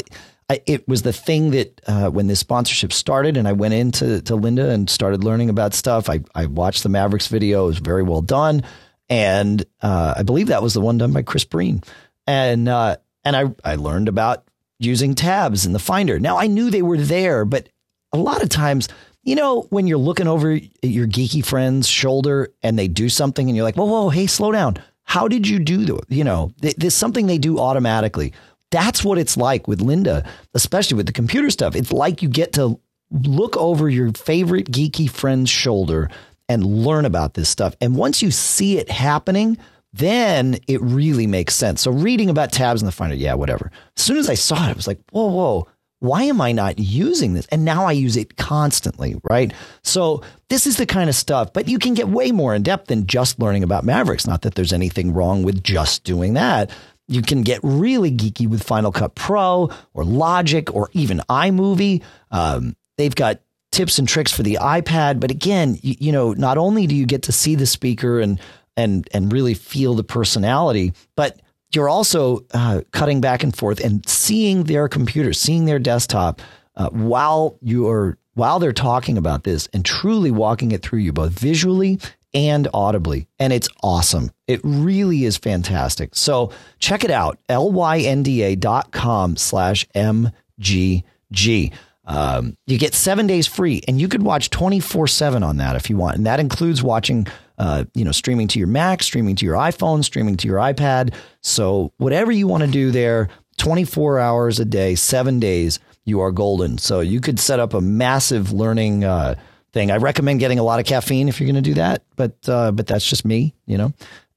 I it was the thing that uh, when this sponsorship started, and I went into to Lynda and started learning about stuff. I I watched the Mavericks video; it was very well done, and uh, I believe that was the one done by Chris Breen. And uh, and I I learned about using tabs in the Finder. Now I knew they were there, but a lot of times you know, when you're looking over your geeky friend's shoulder and they do something and you're like, whoa, whoa, hey, slow down. How did you do that? You know, there's something they do automatically. That's what it's like with Lynda, especially with the computer stuff. It's like you get to look over your favorite geeky friend's shoulder and learn about this stuff. And once you see it happening, then it really makes sense. So reading about tabs in the Finder, yeah, whatever. As soon as I saw it, I was like, whoa, whoa, why am I not using this? And now I use it constantly, right? So this is the kind of stuff, but you can get way more in depth than just learning about Mavericks. Not that there's anything wrong with just doing that. You can get really geeky with Final Cut Pro or Logic or even iMovie. Um, they've got tips and tricks for the iPad, but again, you, you know, not only do you get to see the speaker and and and really feel the personality, but you're also uh, cutting back and forth and seeing their computer, seeing their desktop uh, while you're while they're talking about this and truly walking it through you both visually and audibly. And it's awesome. It really is fantastic. So check it out. lynda.com slash MGG. Um, you get seven days free and you could watch 24 seven on that if you want. And that includes watching uh, you know, streaming to your Mac, streaming to your iPhone, streaming to your iPad. So whatever you want to do there, 24 hours a day, seven days, you are golden. So you could set up a massive learning uh, thing. I recommend getting a lot of caffeine if you're going to do that, but uh, but that's just me, you know.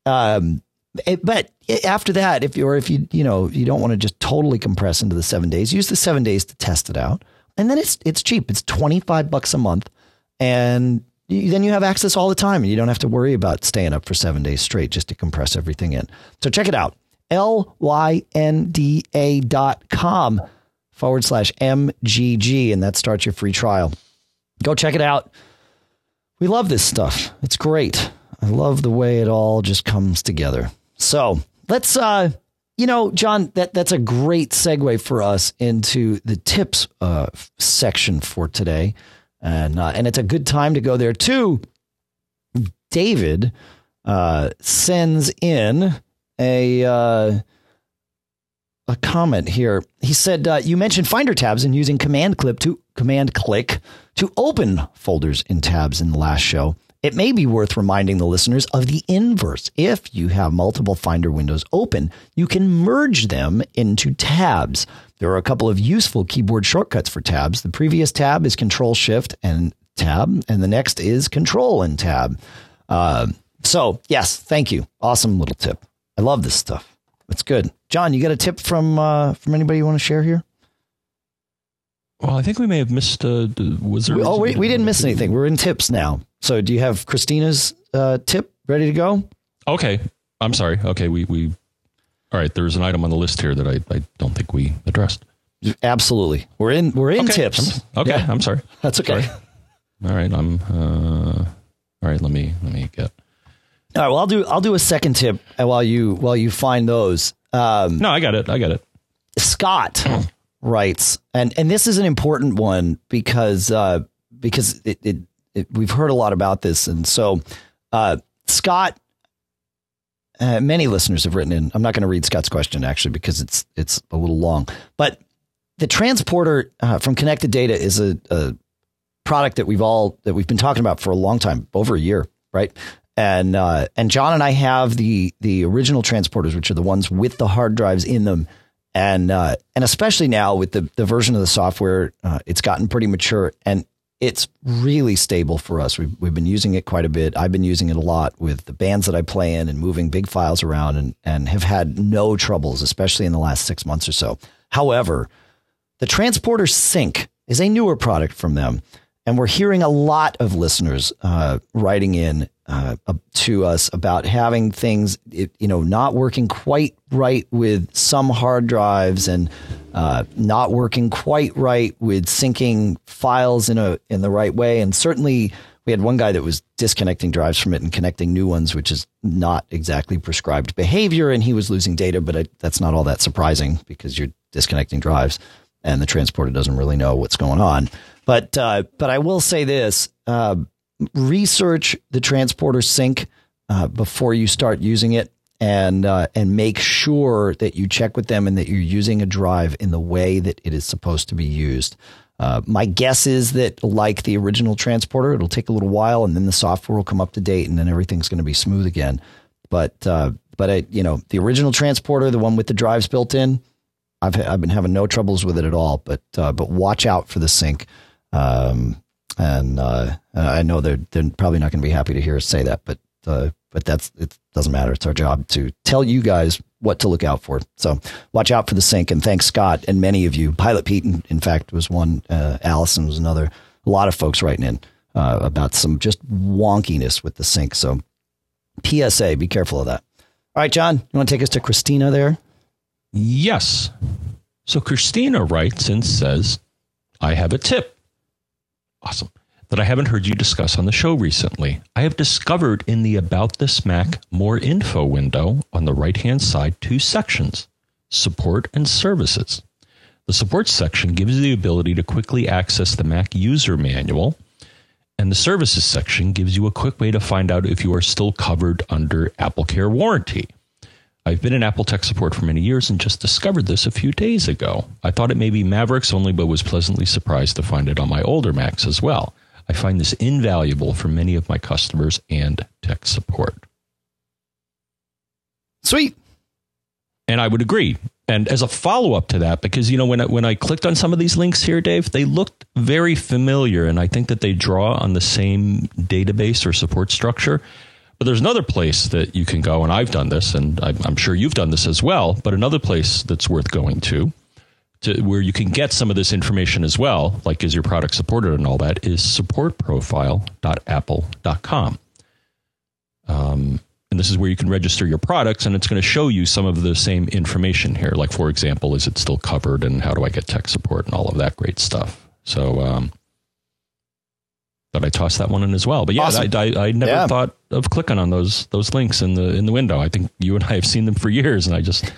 Um, it, but after that, if you or if you you know you don't want to just totally compress into the seven days, use the seven days to test it out, and then it's it's cheap. It's 25 bucks a month, and then you have access all the time and you don't have to worry about staying up for seven days straight just to compress everything in. So check it out. L-Y-N-D-A dot com forward slash MGG. And that starts your free trial. Go check it out. We love this stuff. It's great. I love the way it all just comes together. So let's, uh, you know, John, that, that's a great segue for us into the tips uh, section for today and uh, and it's a good time to go there too. David uh, sends in a uh, a comment here. He said uh, you mentioned Finder tabs and using command clip to command click to open folders in tabs in the last show. It may be worth reminding the listeners of the inverse. If you have multiple Finder windows open, you can merge them into tabs. There are a couple of useful keyboard shortcuts for tabs. The previous tab is Control Shift and Tab, and the next is Control and Tab. Uh, so, yes, thank you. Awesome little tip. I love this stuff. It's good. John, you got a tip from uh, from anybody you want to share here? Well, I think we may have missed. Uh, was there? Oh, wait, we didn't miss anything. We're in tips now. So, do you have Christina's uh, tip ready to go? Okay, I'm sorry. Okay, we we. All right, there's an item on the list here that I, I don't think we addressed. Absolutely, we're in we're in okay. tips. I'm, okay, yeah. I'm sorry. <laughs> That's okay. Sorry. All right, I'm. Uh, all right, let me let me get. All right, well, I'll do I'll do a second tip while you while you find those. Um, no, I got it. I got it. Scott writes, and and this is an important one because uh, because it, it, it, we've heard a lot about this, and so uh, Scott. Uh, many listeners have written in. I'm not going to read Scott's question actually because it's it's a little long. But the transporter uh, from Connected Data is a, a product that we've all that we've been talking about for a long time, over a year, right? And uh, and John and I have the the original transporters, which are the ones with the hard drives in them and uh, and especially now with the the version of the software, uh, it's gotten pretty mature and it's really stable for us. We've we've been using it quite a bit. I've been using it a lot with the bands that I play in and moving big files around, and and have had no troubles, especially in the last six months or so. However, the Transporter Sync is a newer product from them, and we're hearing a lot of listeners uh, writing in uh, to us about having things, you know, not working quite right with some hard drives and uh, not working quite right with syncing files in a in the right way, and certainly we had one guy that was disconnecting drives from it and connecting new ones, which is not exactly prescribed behavior. And he was losing data, but I, that's not all that surprising because you're disconnecting drives and the transporter doesn't really know what's going on. But, uh, but I will say this, uh, research the transporter sync, uh, before you start using it and, uh, and make sure that you check with them and that you're using a drive in the way that it is supposed to be used. Uh, my guess is that, like the original transporter, it'll take a little while, and then the software will come up to date, and then everything's going to be smooth again. But uh, but I, you know, the original transporter, the one with the drives built in, I've I've been having no troubles with it at all. But uh, but watch out for the sync. Um, and uh, I know they're they're probably not going to be happy to hear us say that, but uh, but that's it doesn't matter. It's our job to tell you guys what to look out for. So watch out for the sync, And thanks, Scott, and many of you. Pilot Pete, in, in fact, was one. Uh, Allison was another. A lot of folks writing in uh, about some just wonkiness with the sync. So PSA, be careful of that. All right, John, you want to take us to Christina there? Yes. So Christina writes and says, I have a tip. Awesome that I haven't heard you discuss on the show recently. I have discovered in the About This Mac More Info window on the right hand side two sections support and services. The support section gives you the ability to quickly access the Mac user manual, and the services section gives you a quick way to find out if you are still covered under Apple Care warranty. I've been in Apple tech support for many years and just discovered this a few days ago. I thought it may be Mavericks only, but was pleasantly surprised to find it on my older Macs as well. I find this invaluable for many of my customers and tech support. Sweet. And I would agree. And as a follow up to that, because you know when I, when I clicked on some of these links here, Dave, they looked very familiar, and I think that they draw on the same database or support structure. But there's another place that you can go, and I've done this, and I'm sure you've done this as well. But another place that's worth going to to where you can get some of this information as well, like is your product supported and all that, is supportprofile.apple.com. Um, and this is where you can register your products, and it's going to show you some of the same information here. Like, for example, is it still covered, and how do I get tech support, and all of that great stuff. So, um, thought I tossed that one in as well. But yeah, awesome. I, I, I, never yeah. thought of clicking on those those links in the in the window. I think you and I have seen them for years, and I just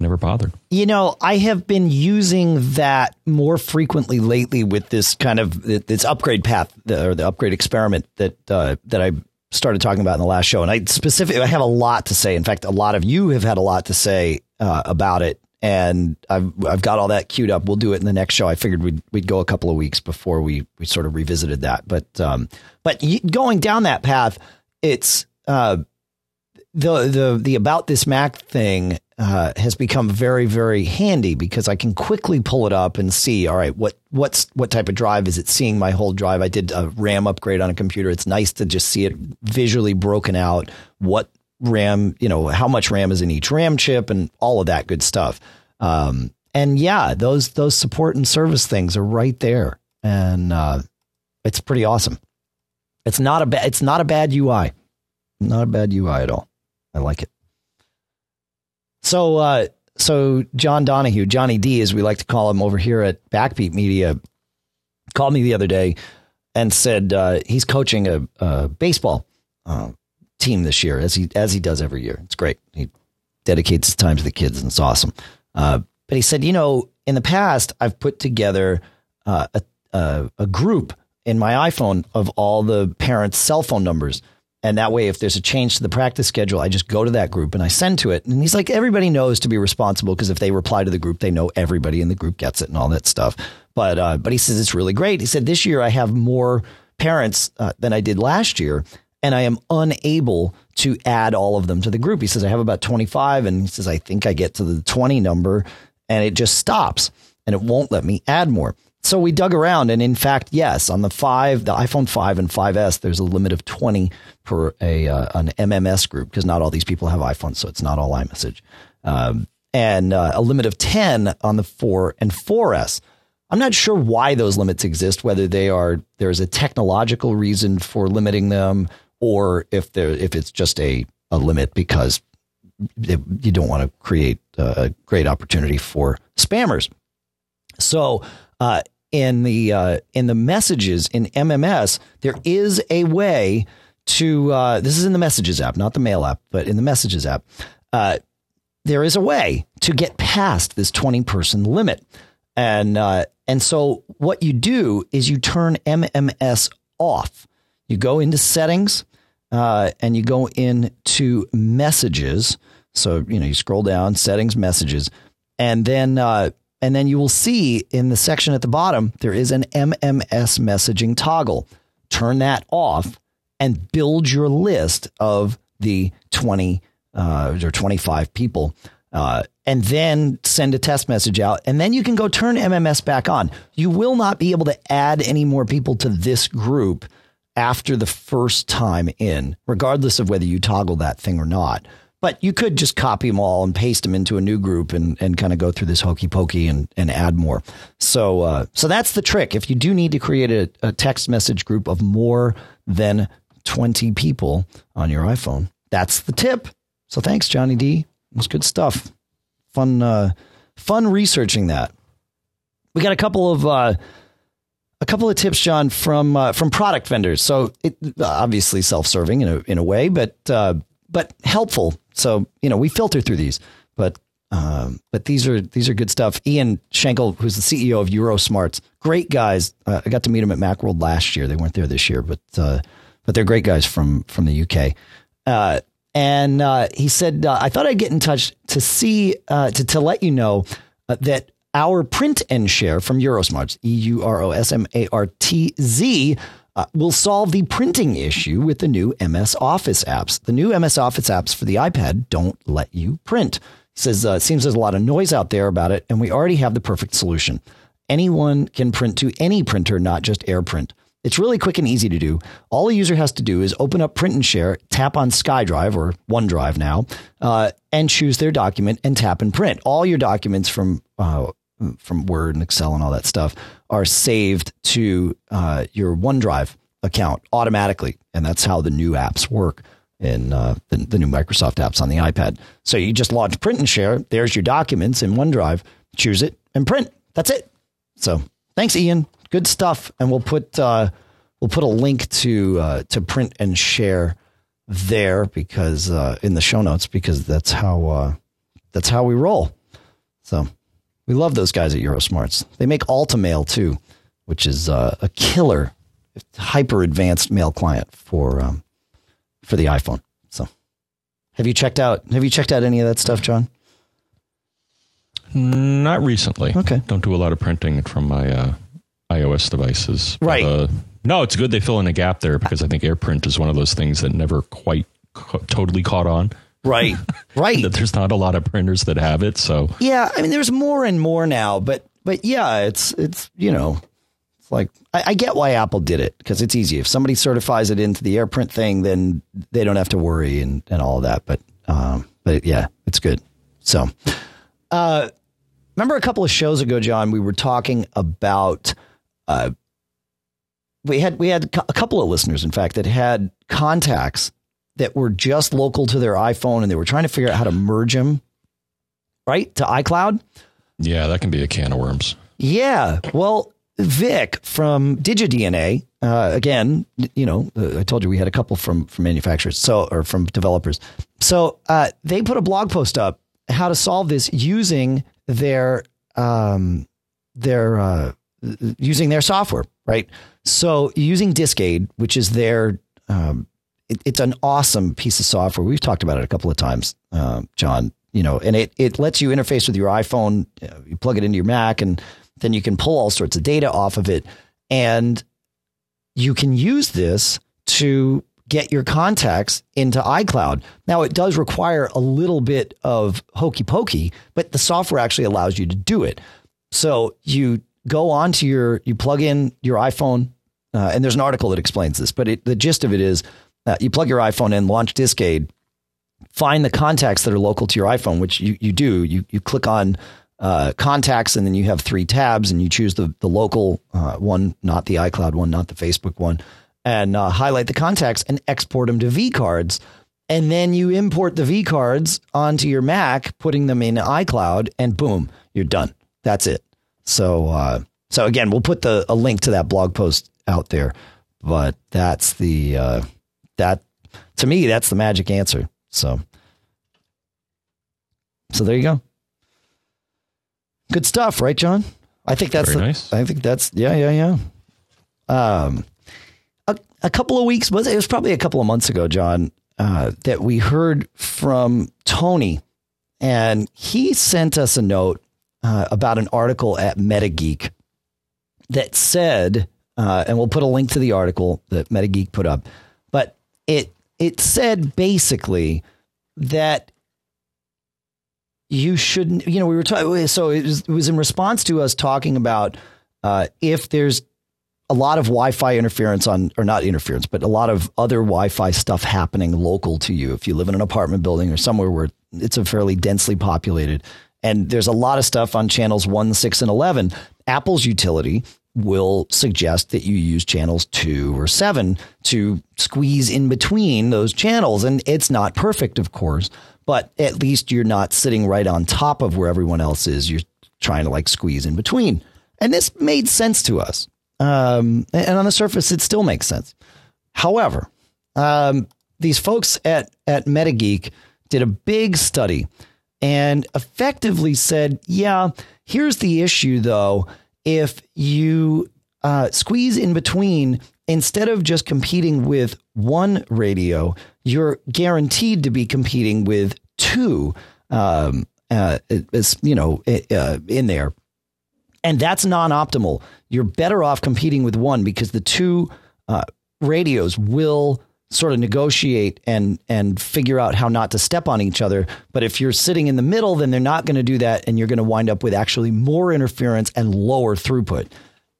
never bothered. You know, I have been using that more frequently lately with this kind of this upgrade path or the upgrade experiment that uh, that I started talking about in the last show. And I specifically, I have a lot to say. In fact, a lot of you have had a lot to say uh, about it. And I've I've got all that queued up. We'll do it in the next show. I figured we'd we'd go a couple of weeks before we we sort of revisited that. But um, but going down that path, it's uh, the the the about this Mac thing uh, has become very very handy because I can quickly pull it up and see. All right, what what's what type of drive is it seeing my whole drive? I did a RAM upgrade on a computer. It's nice to just see it visually broken out. What RAM, you know, how much RAM is in each RAM chip, and all of that good stuff. Um, and yeah, those those support and service things are right there, and uh, it's pretty awesome. It's not a bad it's not a bad UI, not a bad UI at all. I like it. So, uh, so John Donahue, Johnny D, as we like to call him over here at Backbeat Media, called me the other day and said uh, he's coaching a, a baseball uh, team this year, as he as he does every year. It's great. He dedicates his time to the kids, and it's awesome. Uh, but he said, you know, in the past, I've put together uh, a, a, group in my iPhone of all the parents' cell phone numbers and that way, if there's a change to the practice schedule, I just go to that group and I send to it. And he's like, everybody knows to be responsible because if they reply to the group, they know everybody in the group gets it and all that stuff. But uh, but he says it's really great. He said this year I have more parents uh, than I did last year, and I am unable to add all of them to the group. He says I have about 25, and he says I think I get to the 20 number, and it just stops and it won't let me add more. So we dug around, and in fact, yes, on the five, the iPhone five and 5S, there's a limit of 20 per a uh, an MMS group because not all these people have iPhones, so it's not all iMessage, um, and uh, a limit of 10 on the four and 4S. I'm not sure why those limits exist, whether they are there's a technological reason for limiting them, or if there if it's just a a limit because you don't want to create a great opportunity for spammers. So uh, in the uh, in the messages in MMS, there is a way to. Uh, this is in the Messages app, not the Mail app, but in the Messages app. Uh, there is a way to get past this 20 person limit. And uh, and so what you do is you turn MMS off. You go into settings uh, and you go into messages. So you know you scroll down settings messages, and then uh, and then you will see in the section at the bottom there is an MMS messaging toggle. Turn that off and build your list of the 20 uh, or 25 people. Uh, and then send a test message out. And then you can go turn MMS back on. You will not be able to add any more people to this group after the first time in, regardless of whether you toggle that thing or not. But you could just copy them all and paste them into a new group and, and kind of go through this hokey pokey and, and add more. So uh, so that's the trick. If you do need to create a, a text message group of more than 20 people on your iPhone, that's the tip. So thanks, Johnny D. It was good stuff. Fun, uh, fun researching that. We got a couple of uh, a couple of tips, John, from uh, from product vendors. So it, obviously self-serving in a in a way, but uh, but helpful. So you know we filter through these, but um, but these are these are good stuff. Ian Schenkel, who's the CEO of Eurosmartz, great guys. Uh, I got to meet him at MacWorld last year. They weren't there this year, but uh, but they're great guys from from the UK. Uh, and uh, he said, "I thought I'd get in touch to see to to let you know that our print and share from Eurosmartz, E U R O S M A R T Z." Uh, will solve the printing issue with the new MS Office apps. The new MS Office apps for the iPad don't let you print. Says, uh, it seems there's a lot of noise out there about it, and we already have the perfect solution. Anyone can print to any printer, not just AirPrint. It's really quick and easy to do. All a user has to do is open up Print and Share, tap on SkyDrive or OneDrive now, uh, and choose their document and tap and print. All your documents from uh, from Word and Excel and all that stuff are saved to uh, your OneDrive account automatically, and that's how the new apps work in uh, the, the new Microsoft apps on the iPad. So you just launch Print and Share. There's your documents in OneDrive. Choose it and print. That's it. So thanks, Ian good stuff. And we'll put uh, we'll put a link to uh, to print and share there because uh, in the show notes because that's how uh, that's how we roll. So we love those guys at Eurosmartz. They make Alta-Mail too, which is uh, a killer, hyper advanced mail client for um, for the iPhone. So have you checked out have you checked out any of that stuff, John? Not recently. Okay. Don't do a lot of printing from my uh, iOS devices. Right. But, uh, no, it's good they fill in a gap there because I think AirPrint is one of those things that never quite totally caught on. Right. <laughs> Right. that there's not a lot of printers that have it. So yeah, I mean, there's more and more now, but but yeah, it's it's you know, it's like I, I get why Apple did it because it's easy. If somebody certifies it into the AirPrint thing, then they don't have to worry and and all that. But um, but yeah, it's good. So, uh, remember a couple of shows ago, John, we were talking about uh, we had we had a couple of listeners, in fact, that had contacts that were just local to their iPhone, and they were trying to figure out how to merge them right to iCloud. Yeah, that can be a can of worms. Yeah, well, Vic from DigiDNA, uh, again, you know, uh, I told you we had a couple from from manufacturers, so or from developers. So uh, they put a blog post up how to solve this using their um, their uh, using their software, right? So using DiskAid, which is their, um, it, it's an awesome piece of software. We've talked about it a couple of times, uh, John. You know, and it it lets you interface with your iPhone. You plug it into your Mac, and then you can pull all sorts of data off of it, and you can use this to get your contacts into iCloud. Now, it does require a little bit of hokey pokey, but the software actually allows you to do it. So you go on to your, you plug in your iPhone, uh, and there's an article that explains this, but it, the gist of it is uh, you plug your iPhone in, launch DiskAid, find the contacts that are local to your iPhone, which you, you do. You, you click on uh, contacts, and then you have three tabs, and you choose the, the local uh, one, not the iCloud one, not the Facebook one, and uh, highlight the contacts and export them to V cards. And then you import the V cards onto your Mac, putting them in iCloud, and boom, you're done. That's it. So, uh, So again, we'll put the a link to that blog post out there. But that's the uh, that to me that's the magic answer. So so there you go. Good stuff, right, John? I think that's the, nice. I think that's yeah, yeah, yeah. Um, a, a couple of weeks was it was probably a couple of months ago, John, uh, that we heard from Tony, and he sent us a note uh, about an article at MetaGeek that said, uh, and we'll put a link to the article that MetaGeek put up, it it said basically that you shouldn't you know we were talking so it was, it was in response to us talking about uh, if there's a lot of wi-fi interference on or not interference but a lot of other wi-fi stuff happening local to you. If you live in an apartment building or somewhere where it's a fairly densely populated and there's a lot of stuff on channels 1 6 and 11 apple's utility will suggest that you use channels 2 or 7 to squeeze in between those channels and it's not perfect of course but at least you're not sitting right on top of where everyone else is. You're trying to like squeeze in between. And this made sense to us. Um, and on the surface, it still makes sense. However, um, these folks at, at MetaGeek did a big study and effectively said, yeah, here's the issue though. If you uh, squeeze in between, instead of just competing with one radio, you're guaranteed to be competing with two, um, uh, it's, you know, uh, in there. And that's non optimal. You're better off competing with one because the two uh, radios will sort of negotiate and and figure out how not to step on each other. But if you're sitting in the middle, then they're not going to do that, and you're going to wind up with actually more interference and lower throughput.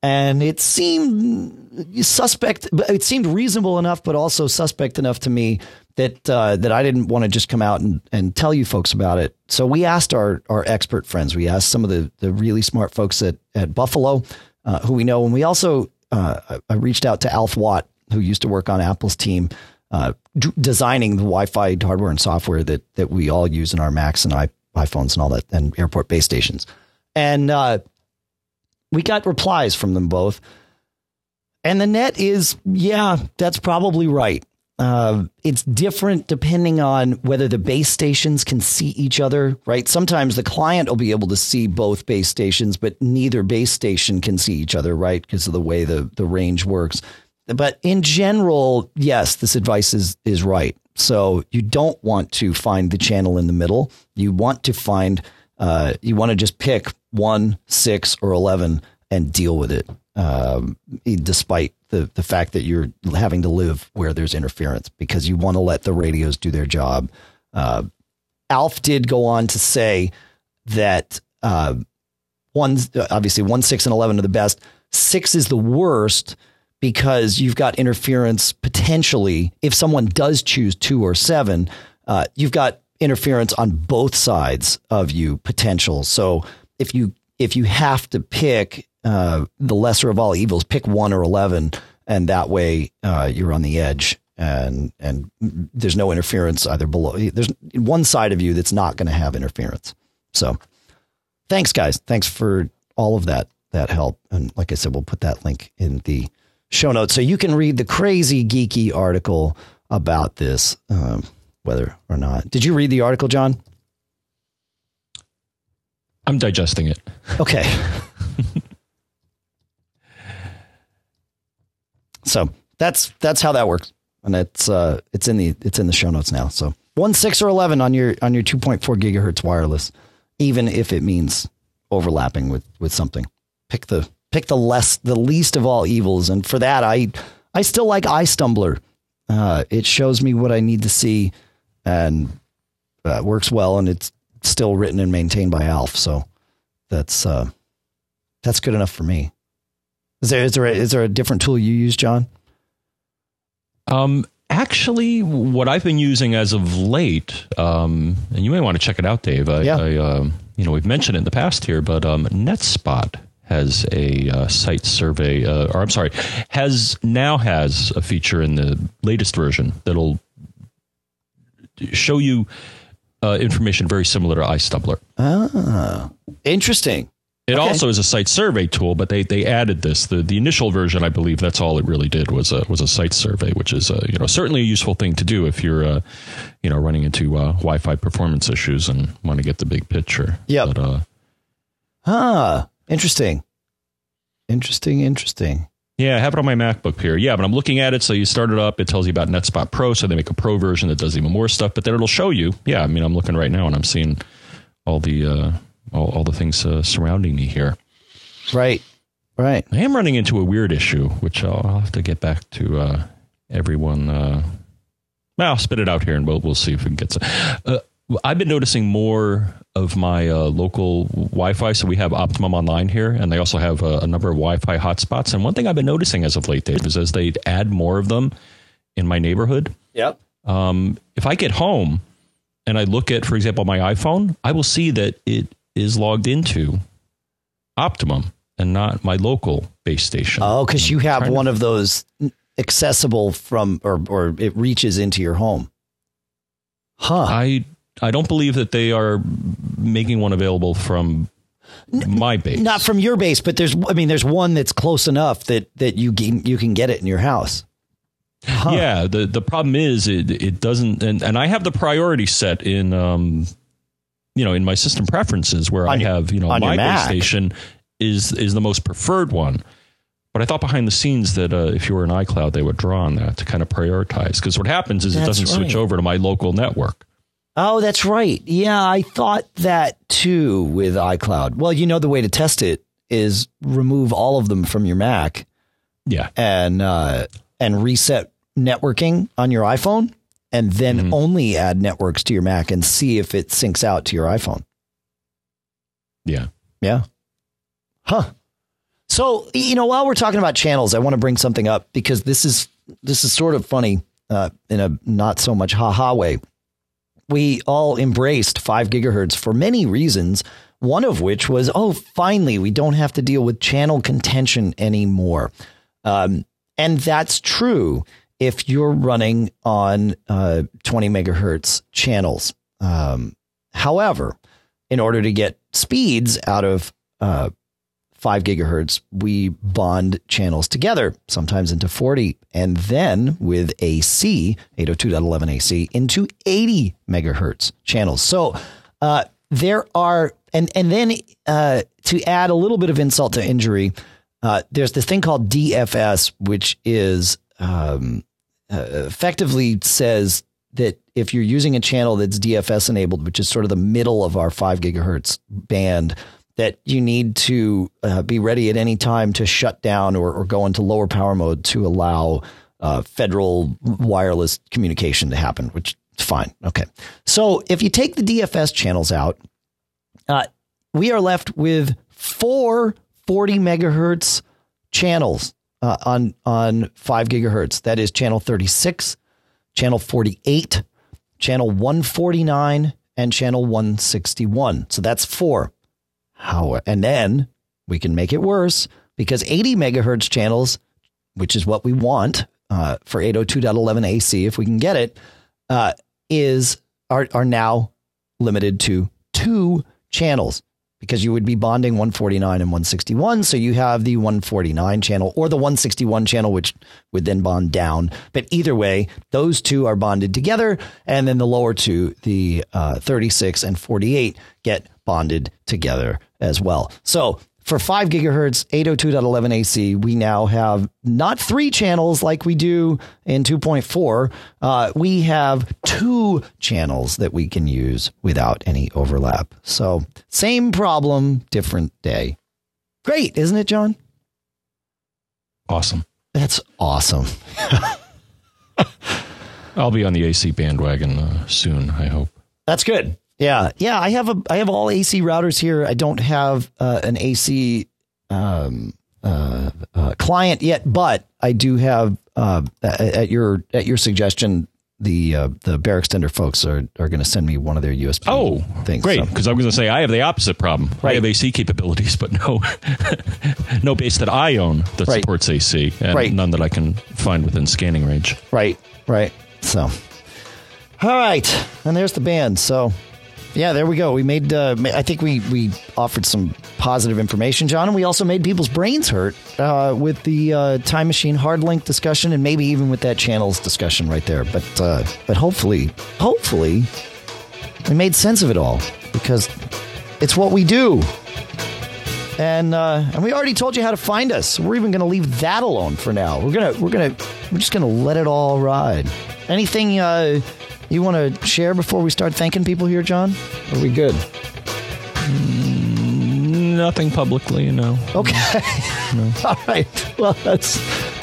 And it seemed suspect, it seemed reasonable enough, but also suspect enough to me that uh, that I didn't want to just come out and, and tell you folks about it. So we asked our our expert friends. We asked some of the the really smart folks at at Buffalo, uh, who we know, and we also uh, I reached out to Alf Watt, who used to work on Apple's team, uh, d- designing the Wi-Fi hardware and software that that we all use in our Macs and iPhones and all that, and airport base stations. And uh, we got replies from them both. And the net is, yeah, that's probably right. Uh, it's different depending on whether the base stations can see each other, right? Sometimes the client will be able to see both base stations, but neither base station can see each other, right? Because of the way the, the range works. But in general, yes, this advice is, is right. So you don't want to find the channel in the middle. You want to find, uh, you want to just pick one, six, or 11 and deal with it, um, despite the, the fact that you're having to live where there's interference because you want to let the radios do their job. Uh, Alf did go on to say that uh, one, obviously, one, six, and 11 are the best. Six is the worst because you've got interference potentially. If someone does choose two or seven, uh, you've got interference on both sides of you potential. So if you if you have to pick uh, the lesser of all evils, pick one or eleven, and that way uh, you're on the edge, and and there's no interference either below. There's one side of you that's not going to have interference. So, thanks, guys. Thanks for all of that that help. And like I said, we'll put that link in the show notes so you can read the crazy geeky article about this, um, whether or not. Did you read the article, John? I'm digesting it. Okay. <laughs> so that's that's how that works, and it's uh it's in the it's in the show notes now. So one six or eleven on your on your two point four gigahertz wireless, even if it means overlapping with with something. Pick the pick the less the least of all evils, and for that I I still like iStumbler. Uh, it shows me what I need to see, and uh, works well, and it's still written and maintained by Alf. So that's uh, that's good enough for me. Is there is there a, is there a different tool you use, John? Um, actually, what I've been using as of late, um, and you may want to check it out, Dave. I, Yeah. I um, you know, we've mentioned it in the past here, but um, NetSpot has a uh, site survey, uh, or I'm sorry, has now has a feature in the latest version that'll show you uh, information very similar to iStumbler. Ah, interesting. It Okay. also is a site survey tool, but they, they added this. The the initial version, I believe, that's all it really did was a was a site survey, which is uh, you know certainly a useful thing to do if you're uh, you know running into uh, Wi-Fi performance issues and want to get the big picture. Yeah. But uh, Huh. Interesting. Interesting. Interesting. yeah, I have it on my MacBook here. Yeah, but I'm looking at it. So you start it up. It tells you about NetSpot Pro. So they make a Pro version that does even more stuff. But then it'll show you. Yeah, I mean, I'm looking right now and I'm seeing all the uh, all, all the things uh, surrounding me here. Right. Right. I am running into a weird issue, which I'll, I'll have to get back to uh, everyone. Uh, well, I'll spit it out here, and we'll we'll see if we can get some. Uh, I've been noticing more of my uh, local Wi-Fi. So we have Optimum Online here, and they also have a, a number of Wi-Fi hotspots. And one thing I've been noticing as of late, Dave, is as they add more of them in my neighborhood, Yep. um, if I get home and I look at, for example, my iPhone, I will see that it is logged into Optimum and not my local base station. Oh, because you have trying to- one of those accessible from, or or it reaches into your home. Huh. I I don't believe that they are making one available from my base. Not from your base, but there's. I mean, there's one that's close enough that that you can you can get it in your house. Huh. Yeah, the the problem is it it doesn't and, and I have the priority set in um you know in my system preferences where I your- have you know my base station is is the most preferred one. But I thought behind the scenes that uh, if you were in iCloud, they would draw on that to kind of prioritize. Because what happens is it doesn't switch over to my local network. Oh, that's right. Yeah, I thought that too with iCloud. Well, you know the way to test it is remove all of them from your Mac Yeah, and uh, and reset networking on your iPhone, and then Mm-hmm. only add networks to your Mac and see if it syncs out to your iPhone. yeah. Yeah. Huh. So, you know, while we're talking about channels, I want to bring something up because this is this is sort of funny uh, in a not so much ha-ha way. We all embraced 5 gigahertz for many reasons, one of which was, oh, finally, we don't have to deal with channel contention anymore. Um, and that's true if you're running on uh, 20 megahertz channels. Um, however, in order to get speeds out of uh, 5 gigahertz, we bond channels together, sometimes into 40, and then with AC, 802.11 AC, into 80 megahertz channels. So uh, there are, and, and then uh, to add a little bit of insult to injury, uh, there's this thing called DFS, which is um, uh, effectively says that if you're using a channel that's DFS enabled, which is sort of the middle of our five gigahertz band, that you need to uh, be ready at any time to shut down or, or go into lower power mode to allow uh, federal wireless communication to happen, which is fine. Okay. So if you take the DFS channels out, uh, we are left with four 40 megahertz channels uh, on on 5 gigahertz. That is channel 36, channel 48, channel 149, and channel 161. So that's four. How and then we can make it worse because 80 megahertz channels, which is what we want uh, for 802.11 AC, if we can get it, uh, is are are now limited to two channels because you would be bonding 149 and 161. So you have the 149 channel or the 161 channel, which would then bond down. But either way, those two are bonded together. And then the lower two, the uh, 36 and 48, get bonded together as well. So for 5 gigahertz, 802.11 AC, we now have not three channels like we do in 2.4. Uh, we have two channels that we can use without any overlap. So same problem, different day. Great, isn't it, John? Awesome. That's awesome. <laughs> I'll be on the AC bandwagon uh, soon. I hope. That's good. Yeah, yeah. I have a I have all AC routers here. I don't have uh, an AC um, uh, uh, client yet, but I do have uh, at your at your suggestion. The uh, the Bear Extender folks are, are going to send me one of their USB Oh, things. great! So- Because I was going to say I have the opposite problem. I have AC capabilities, but no, <laughs> no base that I own that Right. supports AC, and Right. none that I can find within scanning range. Right, right. So, all right, and there's the band. So, yeah, there we go. We made. Uh, I think we we offered some positive information, John, and we also made people's brains hurt uh, with the uh, time machine hard link discussion, and maybe even with that channels discussion right there. But uh, but hopefully, hopefully, we made sense of it all because it's what we do. And uh, and we already told you how to find us. We're even going to leave that alone for now. We're gonna we're gonna we're just gonna let it all ride. Anything uh, you want to share before we start thanking people here, John? Are we good? Nothing publicly, you no. Okay. <laughs> All right. Well, that's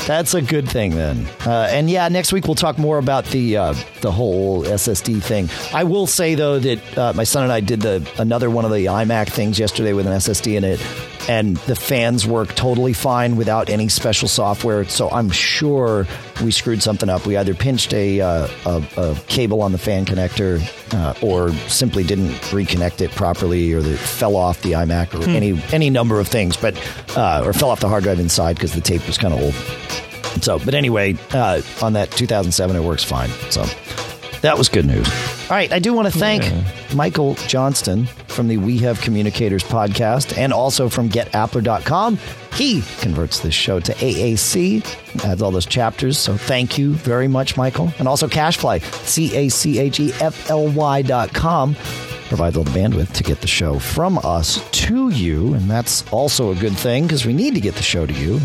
that's a good thing then. Uh, and yeah, next week we'll talk more about the uh, the whole SSD thing. I will say though that uh, my son and I did the another one of the iMac things yesterday with an SSD in it, and the fans work totally fine without any special software. So I'm sure we screwed something up. We either pinched a uh, a, a, cable on the fan connector, uh, or simply didn't reconnect it properly, or it fell off the iMac, or hmm. any any number of things. But uh, or fell off the hard drive inside because the tape was kind of old. So, but anyway, uh, on that 2007, it works fine. So that was good news. All right, I do want to thank yeah. Michael Johnston from the We Have Communicators podcast and also from getappler.com. He converts this show to AAC, adds all those chapters. So thank you very much, Michael. And also Cachefly, C A C H E F L Y.com provides all the bandwidth to get the show from us to you. And that's also a good thing because we need to get the show to you.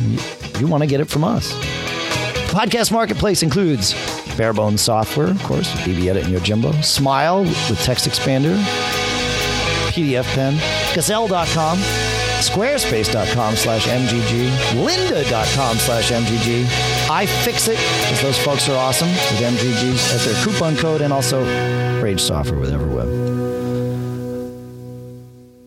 You, want to get it from us. Podcast Marketplace includes Barebones software, of course, BBEdit and Yojimbo, Smile with Text Expander, PDF Pen, Gazelle.com, Squarespace.com slash MGG, Lynda.com slash MGG, iFixit, because those folks are awesome with MGGs as their coupon code, and also Rage Software with Everweb.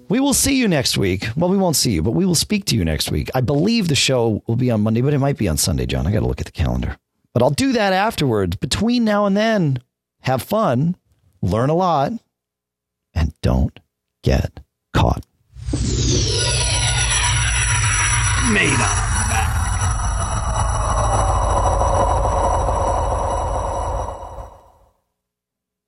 We will see you next week. Well, we won't see you, but we will speak to you next week. I believe the show will be on Monday, but it might be on Sunday, John. I got to look at the calendar. But I'll do that afterwards. Between now and then, have fun, learn a lot, and don't get caught. Made up.